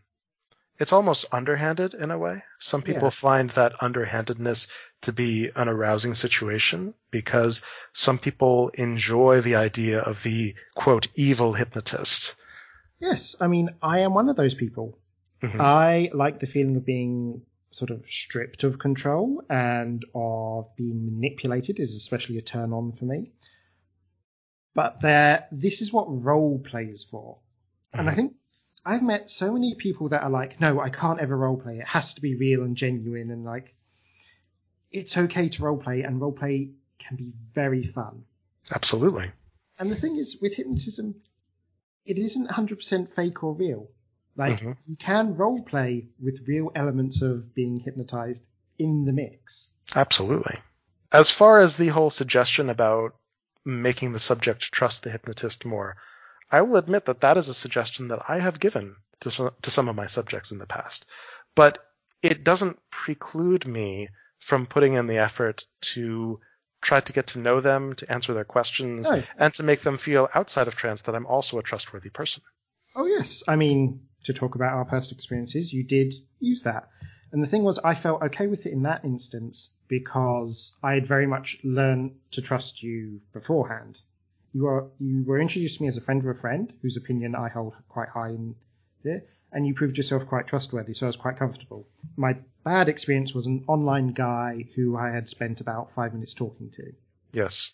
it's almost underhanded in a way. Some people Yeah. find that underhandedness to be an arousing situation because some people enjoy the idea of the quote evil hypnotist. Yes, I mean, I am one of those people. Mhm. I like the feeling of being sort of stripped of control and of being manipulated is especially a turn on for me. But there, this is what role play is for. And I Mhm. think I've met so many people that are like, no, I can't ever role play. It has to be real and genuine. And like, it's okay to role play, and role play can be very fun. Absolutely. And the thing is, with hypnotism, it isn't 100% fake or real. Like, Mhm. you can role play with real elements of being hypnotized in the mix. Absolutely. As far as the whole suggestion about making the subject trust the hypnotist more, I will admit that that is a suggestion that I have given to some, to some of my subjects in the past. But it doesn't preclude me from putting in the effort to try to get to know them, to answer their questions, No. and to make them feel outside of trance that I'm also a trustworthy person. Oh, yes. I mean, to talk about our personal experiences, you did use that. And the thing was, I felt okay with it in that instance because I had very much learned to trust you beforehand. You were you were introduced to me as a friend of a friend, whose opinion I hold quite high in there, and you proved yourself quite trustworthy, so I was quite comfortable. My bad experience was an online guy who I had spent about five minutes talking to. Yes,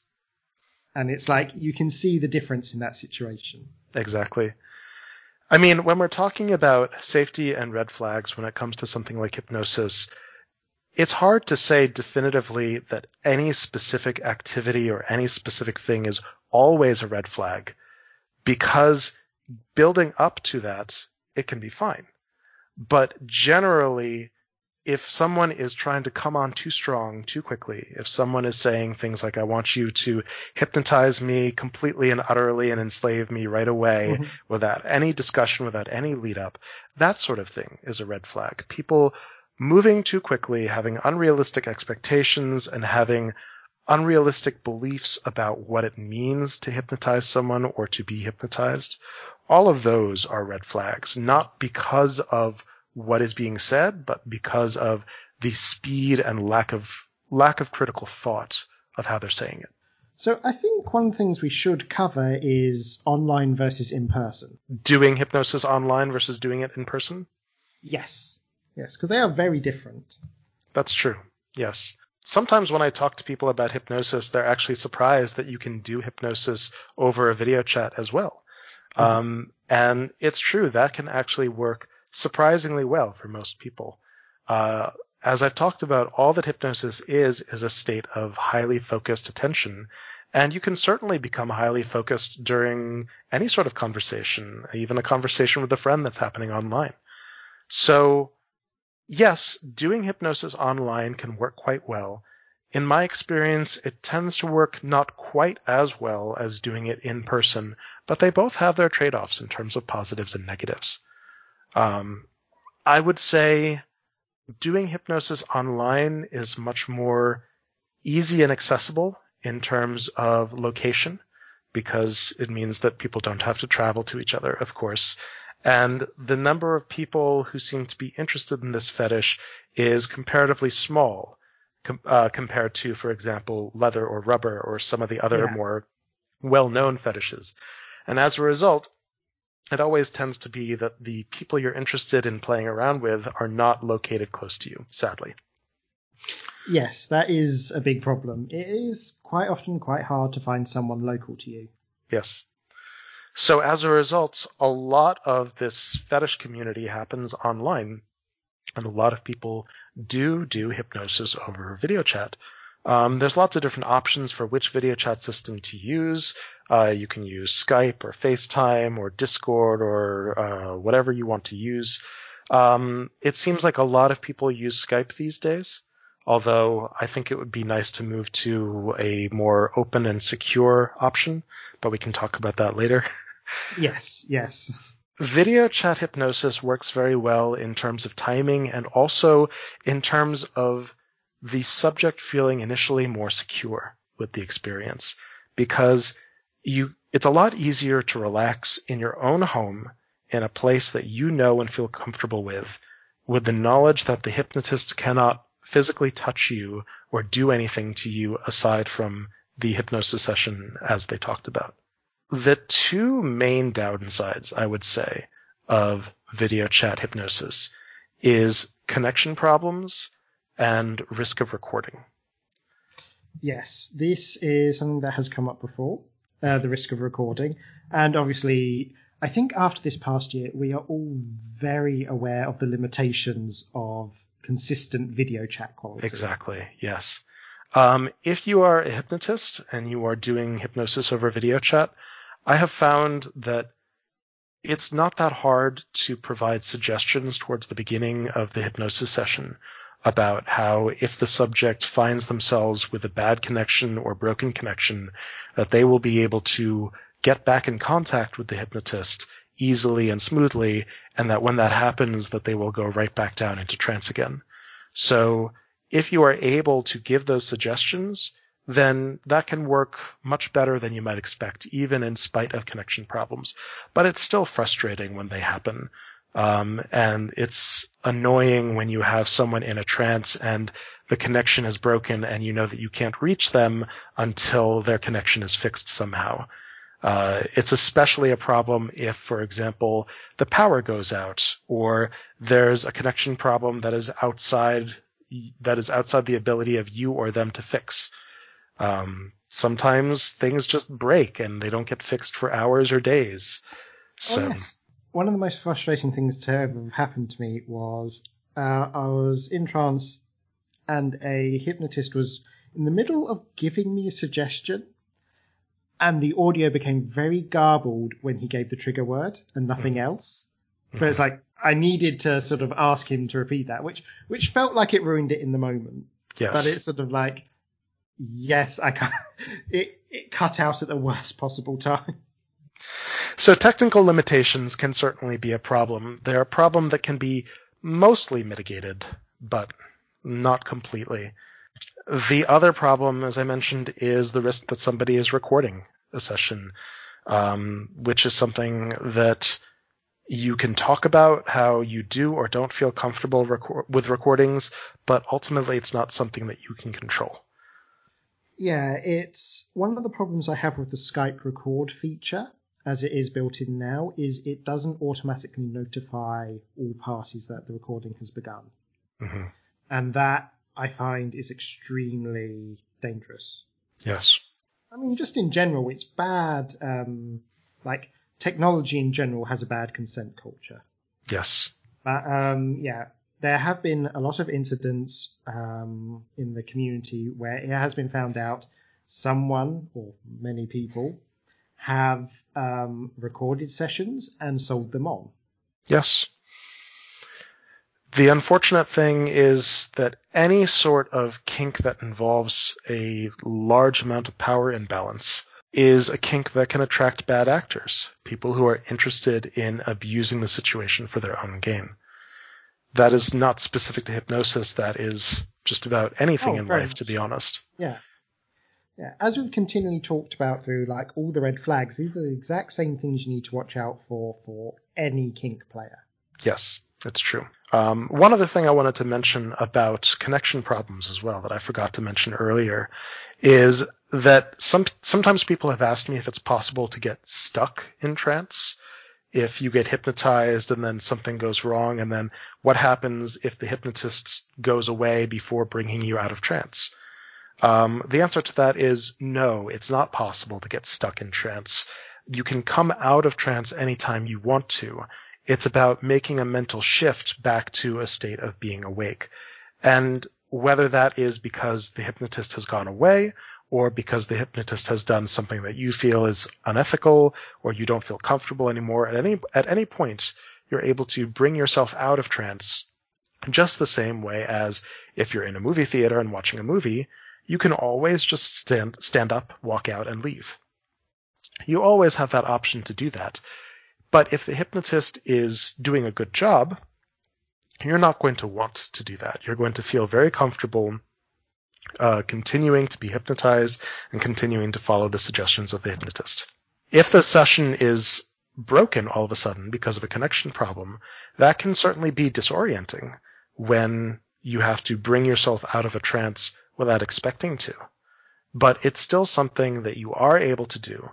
And it's like you can see the difference in that situation. exactly. I mean, when we're talking about safety and red flags when it comes to something like hypnosis, it's hard to say definitively that any specific activity or any specific thing is always a red flag because building up to that, it can be fine. But generally, if someone is trying to come on too strong too quickly, if someone is saying things like, I want you to hypnotize me completely and utterly and enslave me right away Mhm. without any discussion, without any lead up, that sort of thing is a red flag. People moving too quickly, having unrealistic expectations and having unrealistic beliefs about what it means to hypnotize someone or to be hypnotized. All of those are red flags, not because of what is being said, but because of the speed and lack of lack of critical thought of how they're saying it. So I think one of the things we should cover is online versus in person. Doing hypnosis online versus doing it in person? Yes. Yes, because they are very different. That's true. Yes. Sometimes when I talk to people about hypnosis, they're actually surprised that you can do hypnosis over a video chat as well. Um, and it's true that can actually work surprisingly well for most people. Uh, as I've talked about, all that hypnosis is is a state of highly focused attention, and you can certainly become highly focused during any sort of conversation, even a conversation with a friend that's happening online. So yes, doing hypnosis online can work quite well. In my experience, it tends to work not quite as well as doing it in person, but they both have their trade-offs in terms of positives and negatives. Um, I would say doing hypnosis online is much more easy and accessible in terms of location because it means that people don't have to travel to each other, of course. And the number of people who seem to be interested in this fetish is comparatively small com- uh, compared to, for example, leather or rubber or some of the other Yeah. more well-known fetishes. And as a result, it always tends to be that the people you're interested in playing around with are not located close to you, sadly. Yes, that is a big problem. It is quite often quite hard to find someone local to you. Yes. So as a result, a lot of this fetish community happens online, and a lot of people do do hypnosis over video chat. Um, there's lots of different options for which video chat system to use. Uh, you can use Skype or FaceTime or Discord or uh, whatever you want to use. Um, it seems like a lot of people use Skype these days, although I think it would be nice to move to a more open and secure option, but we can talk about that later. Yes, yes. Video chat hypnosis works very well in terms of timing and also in terms of the subject feeling initially more secure with the experience because you it's a lot easier to relax in your own home in a place that you know and feel comfortable with with the knowledge that the hypnotist cannot physically touch you or do anything to you aside from the hypnosis session as they talked about. The two main downsides, I would say, of video chat hypnosis is connection problems and risk of recording. Yes, this is something that has come up before, uh, the risk of recording. And obviously, I think after this past year, we are all very aware of the limitations of consistent video chat quality. Exactly, yes. Um, if you are a hypnotist and you are doing hypnosis over video chat, I have found that it's not that hard to provide suggestions towards the beginning of the hypnosis session about how if the subject finds themselves with a bad connection or broken connection, that they will be able to get back in contact with the hypnotist easily and smoothly, and that when that happens, that they will go right back down into trance again. So if you are able to give those suggestions, then that can work much better than you might expect, even in spite of connection problems. But it's still frustrating when they happen. Um, and it's annoying when you have someone in a trance and the connection is broken and you know that you can't reach them until their connection is fixed somehow. Uh, it's especially a problem if, for example, the power goes out or there's a connection problem that is outside that is outside the ability of you or them to fix. Um, sometimes things just break and they don't get fixed for hours or days. So Oh, yes. One of the most frustrating things to ever happened to me was uh, I was in trance and a hypnotist was in the middle of giving me a suggestion and the audio became very garbled when he gave the trigger word and nothing mm. else. So it's like I needed to sort of ask him to repeat that, which which felt like it ruined it in the moment. yes, But it's sort of like, yes, I can It it cut out at the worst possible time. So technical limitations can certainly be a problem. They're a problem that can be mostly mitigated, but not completely. The other problem, as I mentioned, is the risk that somebody is recording a session, um, which is something that you can talk about how you do or don't feel comfortable record- with recordings, but ultimately it's not something that you can control. Yeah, it's one of the problems I have with the Skype record feature, as it is built in now, is it doesn't automatically notify all parties that the recording has begun. hmm And that I find is extremely dangerous. Yes. I mean, just in general, it's bad. Um, like technology in general has a bad consent culture. Yes. But um, yeah, there have been a lot of incidents um, in the community where it has been found out someone or many people have um, recorded sessions and sold them on. Yes. The unfortunate thing is that any sort of kink that involves a large amount of power imbalance is a kink that can attract bad actors, people who are interested in abusing the situation for their own gain. That is not specific to hypnosis, that is just about anything Oh, in life, to be honest. Yeah. Yeah, as we've continually talked about through like all the red flags, these are the exact same things you need to watch out for for any kink player. Yes, that's true. Um, one other thing I wanted to mention about connection problems as well that I forgot to mention earlier is that some sometimes people have asked me if it's possible to get stuck in trance. If you get hypnotized and then something goes wrong and then what happens if the hypnotist goes away before bringing you out of trance? Um, the answer to that is no it's not possible to get stuck in trance. You can come out of trance anytime you want to it's about making a mental shift back to a state of being awake. And whether that is because the hypnotist has gone away or because the hypnotist has done something that you feel is unethical or you don't feel comfortable anymore at any at any point you're able to bring yourself out of trance just the same way as if you're in a movie theater and watching a movie you can always just stand stand up walk out and leave. You always have that option to do that but if the hypnotist is doing a good job you're not going to want to do that you're going to feel very comfortable uh, continuing to be hypnotized and continuing to follow the suggestions of the hypnotist. If the session is broken all of a sudden because of a connection problem, that can certainly be disorienting when you have to bring yourself out of a trance without expecting to. But it's still something that you are able to do,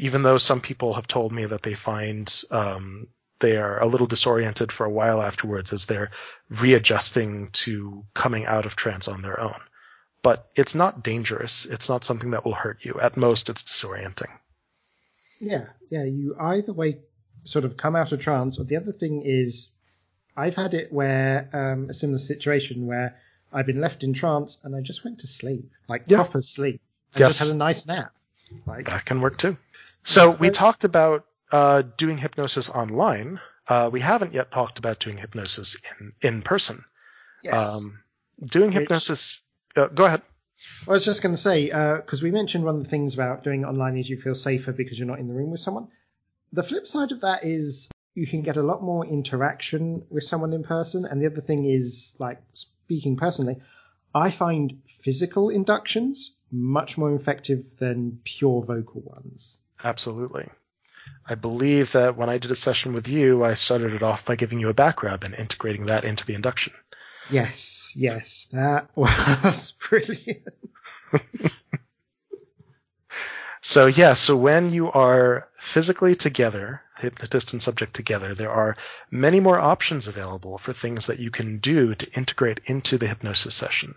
even though some people have told me that they find um, they are a little disoriented for a while afterwards as they're readjusting to coming out of trance on their own but it's not dangerous. It's not something that will hurt you. At most, it's disorienting. Yeah, yeah. You either way sort of come out of trance, or the other thing is, I've had it where um, a similar situation where I've been left in trance and I just went to sleep, like yeah. proper sleep. I yes. just had a nice nap. Like, that can work too. So we talked about uh, doing hypnosis online. Uh, we haven't yet talked about doing hypnosis in in person. Yes. Um, doing hypnosis uh, go ahead. I was just going to say because uh, we mentioned one of the things about doing it online is you feel safer because you're not in the room with someone. The flip side of that is you can get a lot more interaction with someone in person, and the other thing is like speaking personally, I find physical inductions much more effective than pure vocal ones. Absolutely. I believe that when I did a session with you, I started it off by giving you a back rub and integrating that into the induction. Yes, yes, that was brilliant. so yeah, so when you are physically together, hypnotist and subject together, there are many more options available for things that you can do to integrate into the hypnosis session.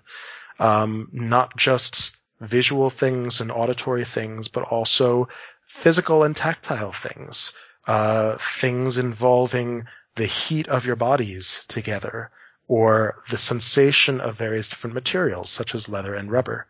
Um, not just visual things and auditory things, but also physical and tactile things, uh, things involving the heat of your bodies together, or the sensation of various different materials, such as leather and rubber.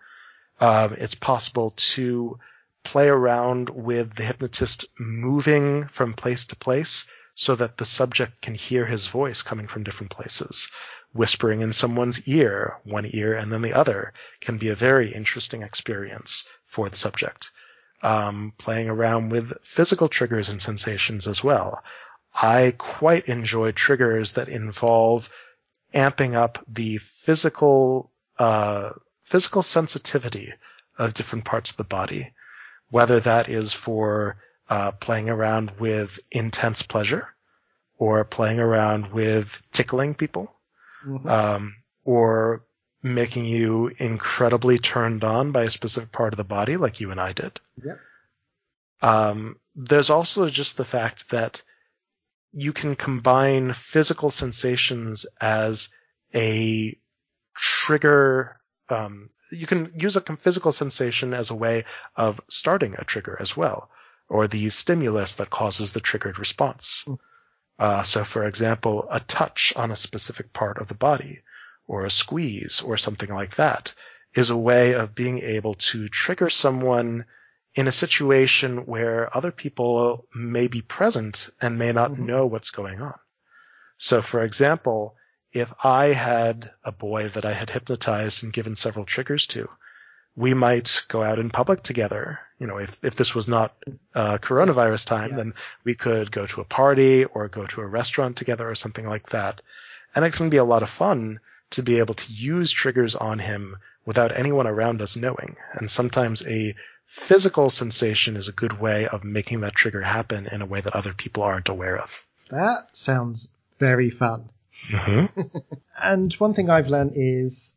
Um, it's possible to play around with the hypnotist moving from place to place so that the subject can hear his voice coming from different places. Whispering in someone's ear, one ear and then the other, can be a very interesting experience for the subject. Um, playing around with physical triggers and sensations as well. I quite enjoy triggers that involve amping up the physical uh, physical sensitivity of different parts of the body, whether that is for uh, playing around with intense pleasure or playing around with tickling people, mm-hmm. um, or making you incredibly turned on by a specific part of the body, like you and I did. Yep. Um, there's also just the fact that you can combine physical sensations as a trigger. Um, you can use a physical sensation as a way of starting a trigger as well, or the stimulus that causes the triggered response. Mm. Uh, so, for example, a touch on a specific part of the body, or a squeeze, or something like that, is a way of being able to trigger someone in a situation where other people may be present and may not mm-hmm. know what's going on. So, for example, if I had a boy that I had hypnotized and given several triggers to, we might go out in public together. You know, if, if this was not uh, coronavirus time, yeah. then we could go to a party or go to a restaurant together or something like that. And it can be a lot of fun to be able to use triggers on him without anyone around us knowing. And sometimes a physical sensation is a good way of making that trigger happen in a way that other people aren't aware of. That sounds very fun. Mm-hmm. and one thing I've learned is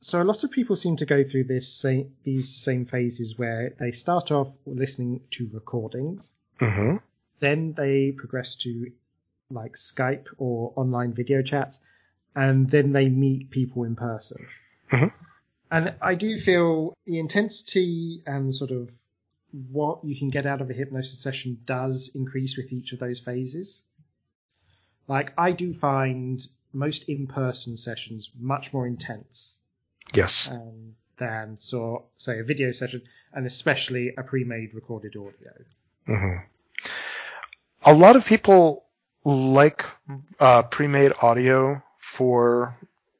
so a lot of people seem to go through this same, these same phases where they start off listening to recordings, Mm-hmm. then they progress to like Skype or online video chats, and then they meet people in person. Mhm. And I do feel the intensity and sort of what you can get out of a hypnosis session does increase with each of those phases. Like I do find most in-person sessions much more intense Yes. um, than so say a video session, and especially a pre-made recorded audio. hmm A lot of people like uh, pre-made audio for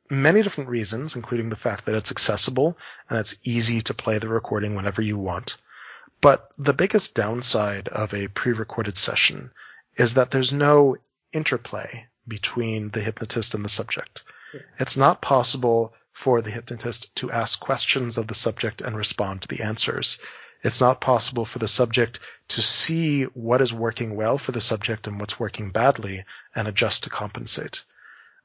many different reasons, including the fact that it's accessible and it's easy to play the recording whenever you want. But the biggest downside of a pre-recorded session is that there's no interplay between the hypnotist and the subject. Yeah. It's not possible for the hypnotist to ask questions of the subject and respond to the answers. It's not possible for the subject to see what is working well for the subject and what's working badly and adjust to compensate.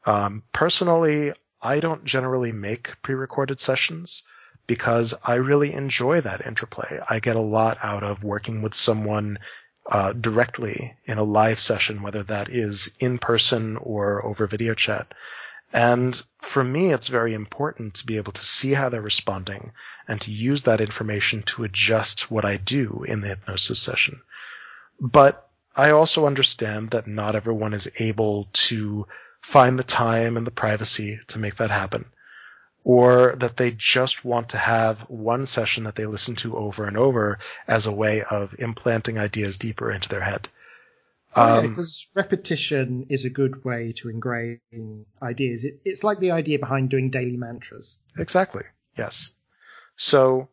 Um, personally, I don't generally make pre-recorded sessions because I really enjoy that interplay. I get a lot out of working with someone uh, directly in a live session, whether that is in person or over video chat. And for me, it's very important to be able to see how they're responding and to use that information to adjust what I do in the hypnosis session. But I also understand that not everyone is able to find the time and the privacy to make that happen. Or that they just want to have one session that they listen to over and over as a way of implanting ideas deeper into their head. Oh, yeah, Um, because repetition is a good way to ingrain ideas. It, it's like the idea behind doing daily mantras. Exactly. Yes. So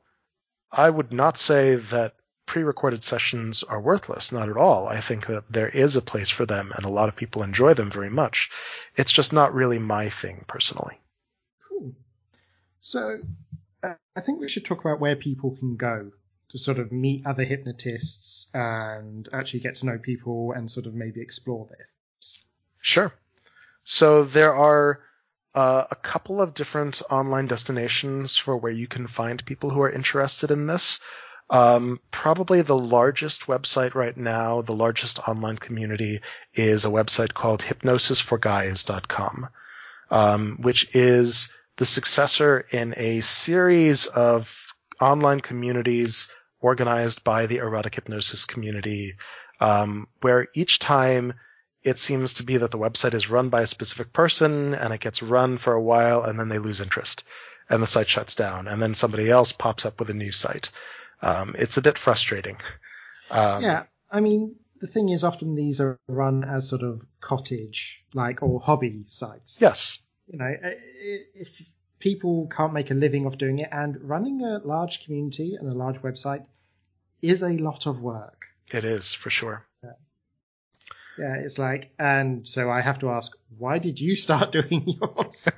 I would not say that pre-recorded sessions are worthless. Not at all. I think that there is a place for them and a lot of people enjoy them very much. It's just not really my thing personally. Cool. So uh, I think we should talk about where people can go to sort of meet other hypnotists and actually get to know people and sort of maybe explore this. Sure. So there are uh, a couple of different online destinations for where you can find people who are interested in this. Um, probably the largest website right now, the largest online community, is a website called hypnosisforguys.com, um, which is the successor in a series of online communities organized by the erotic hypnosis community, um, where each time it seems to be that the website is run by a specific person and it gets run for a while and then they lose interest and the site shuts down and then somebody else pops up with a new site. Um, it's a bit frustrating. Um, yeah, I mean, the thing is, often these are run as sort of cottage, like, or hobby sites. Yes. You know, if people can't make a living off doing it, and running a large community and a large website is a lot of work. It is for sure. Yeah, it's like, and so I have to ask, why did you start doing yours?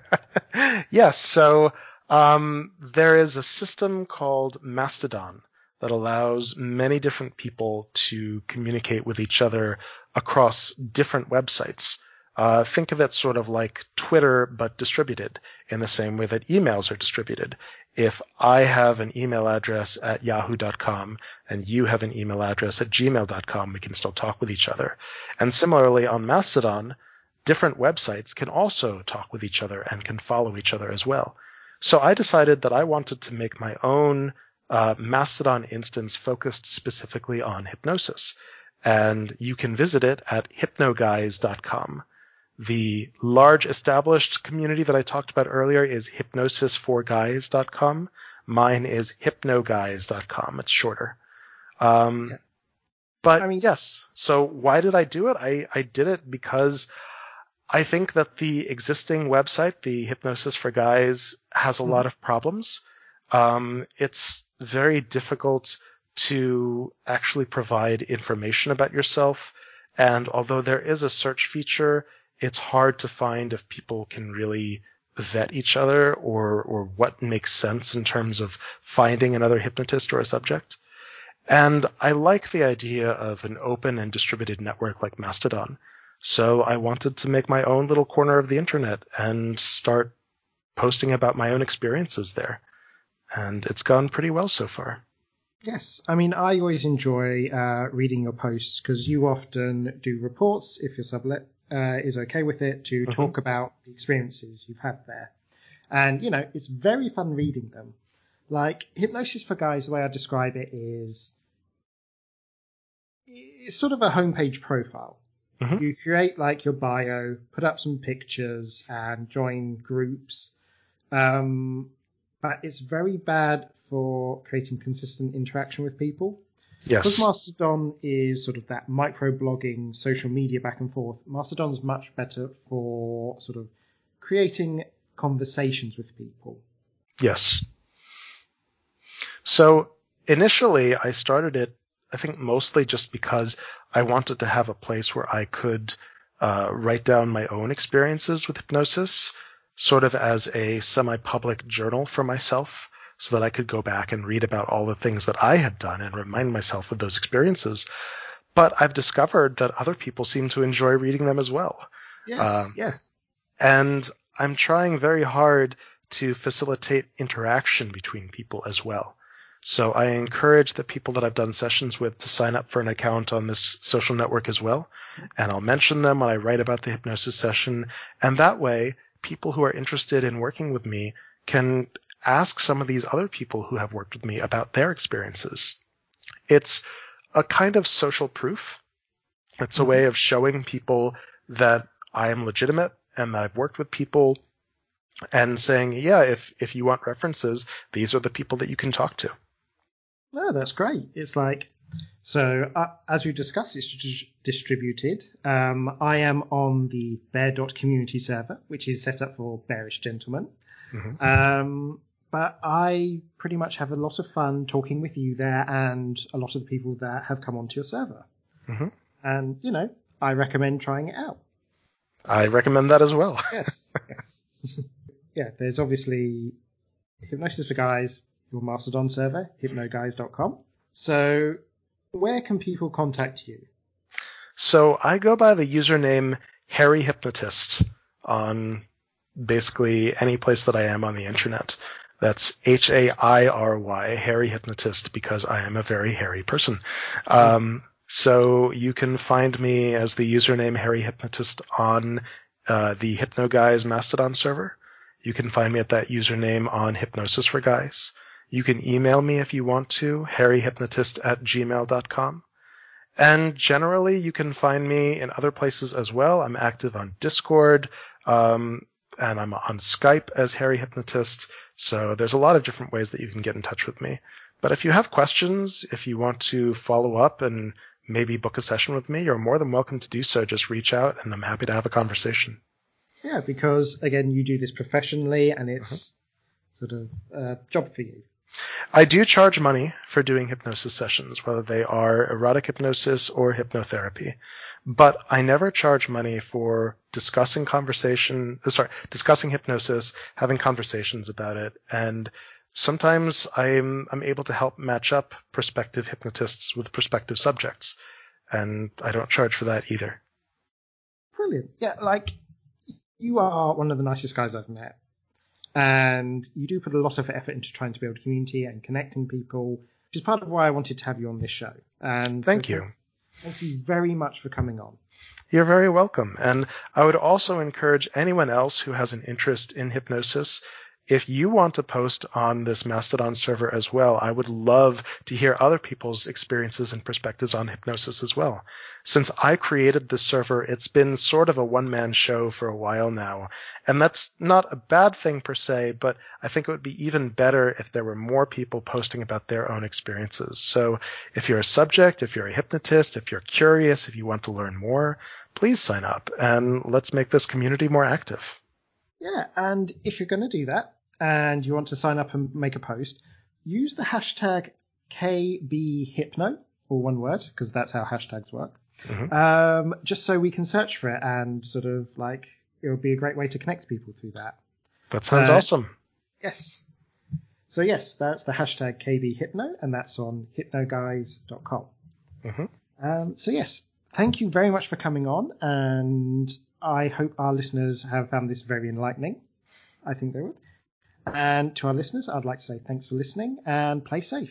yes. So um, there is a system called Mastodon that allows many different people to communicate with each other across different websites. Uh, think of it sort of like Twitter, but distributed in the same way that emails are distributed. If I have an email address at yahoo.com and you have an email address at gmail.com, we can still talk with each other. And similarly on Mastodon, different websites can also talk with each other and can follow each other as well. So I decided that I wanted to make my own uh, Mastodon instance focused specifically on hypnosis. And you can visit it at hypnoguys.com. The large established community that I talked about earlier is hypnosisforguys.com. Mine is hypnoguys.com. It's shorter. Um, Yeah. But I mean- yes. So why did I do it? I, I did it because I think that the existing website, the Hypnosis for Guys, has a lot of problems. Um, it's very difficult to actually provide information about yourself. And although there is a search feature, it's hard to find if people can really vet each other or or what makes sense in terms of finding another hypnotist or a subject. And I like the idea of an open and distributed network like Mastodon. So I wanted to make my own little corner of the internet and start posting about my own experiences there. And it's gone pretty well so far. Yes, I mean, I always enjoy uh, reading your posts because you often do reports if your sublet uh, is okay with it to mm-hmm. talk about the experiences you've had there. And, you know, it's very fun reading them. Like, Hypnosis for Guys, the way I describe it is it's sort of a homepage profile. Mm-hmm. You create like your bio, put up some pictures, and join groups. Um, but it's very bad for creating consistent interaction with people. Yes. Because Mastodon is sort of that micro blogging, social media back and forth, Mastodon's much better for sort of creating conversations with people. Yes. So initially I started it, I think mostly just because I wanted to have a place where I could uh, write down my own experiences with hypnosis, sort of as a semi-public journal for myself so that I could go back and read about all the things that I had done and remind myself of those experiences. But I've discovered that other people seem to enjoy reading them as well. Yes, um, yes. And I'm trying very hard to facilitate interaction between people as well. So I encourage the people that I've done sessions with to sign up for an account on this social network as well. And I'll mention them when I write about the hypnosis session. And that way, people who are interested in working with me can ask some of these other people who have worked with me about their experiences. It's a kind of social proof. It's a mm-hmm. way of showing people that I am legitimate and that I've worked with people and saying, yeah, if, if you want references, these are the people that you can talk to. No, that's great. It's like, so uh, as we discussed, it's distributed. Um, I am on the bear.community server, which is set up for bearish gentlemen. Mm-hmm. Um, but I pretty much have a lot of fun talking with you there and a lot of the people that have come onto your server. Mm-hmm. And, you know, I recommend trying it out. I recommend that as well. yes, yes. yeah, there's obviously Hypnosis for Guys, your Mastodon server, hypnoguys.com. So, where can people contact you? So, I go by the username Hairy Hypnotist on basically any place that I am on the internet. That's H A I R Y, Hairy hypnotist, because I am a very hairy person. Um, so you can find me as the username Hairy Hypnotist on uh, the Hypno Guys Mastodon server. You can find me at that username on Hypnosis for Guys. You can email me if you want to, hairyhypnotist at gmail.com. And generally, you can find me in other places as well. I'm active on Discord, um, and I'm on Skype as Hairy Hypnotist. So there's a lot of different ways that you can get in touch with me. But if you have questions, if you want to follow up and maybe book a session with me, you're more than welcome to do so. Just reach out and I'm happy to have a conversation. Yeah, because again, you do this professionally and it's uh-huh. sort of a job for you. I do charge money for doing hypnosis sessions, whether they are erotic hypnosis or hypnotherapy but I never charge money for discussing conversation, uh, sorry, discussing hypnosis, having conversations about it. And sometimes I'm, I'm able to help match up prospective hypnotists with prospective subjects. And I don't charge for that either. Brilliant. Yeah, like you are one of the nicest guys I've met. And you do put a lot of effort into trying to build community and connecting people, which is part of why I wanted to have you on this show. And thank you. Thank you very much for coming on. You're very welcome. And I would also encourage anyone else who has an interest in hypnosis if you want to post on this Mastodon server as well, I would love to hear other people's experiences and perspectives on hypnosis as well. Since I created this server, it's been sort of a one man show for a while now. And that's not a bad thing per se, but I think it would be even better if there were more people posting about their own experiences. So if you're a subject, if you're a hypnotist, if you're curious, if you want to learn more, please sign up and let's make this community more active. Yeah, and if you're going to do that and you want to sign up and make a post, use the hashtag KBHypno, or one word, because that's how hashtags work. Mm-hmm. Um, just so we can search for it and sort of like it would be a great way to connect people through that. That sounds Uh, awesome. Yes. So yes, that's the hashtag KBHypno, and that's on hypnoguys.com. hmm Um, so yes, thank you very much for coming on, and I hope our listeners have found this very enlightening. I think they would. And to our listeners, I'd like to say thanks for listening and play safe.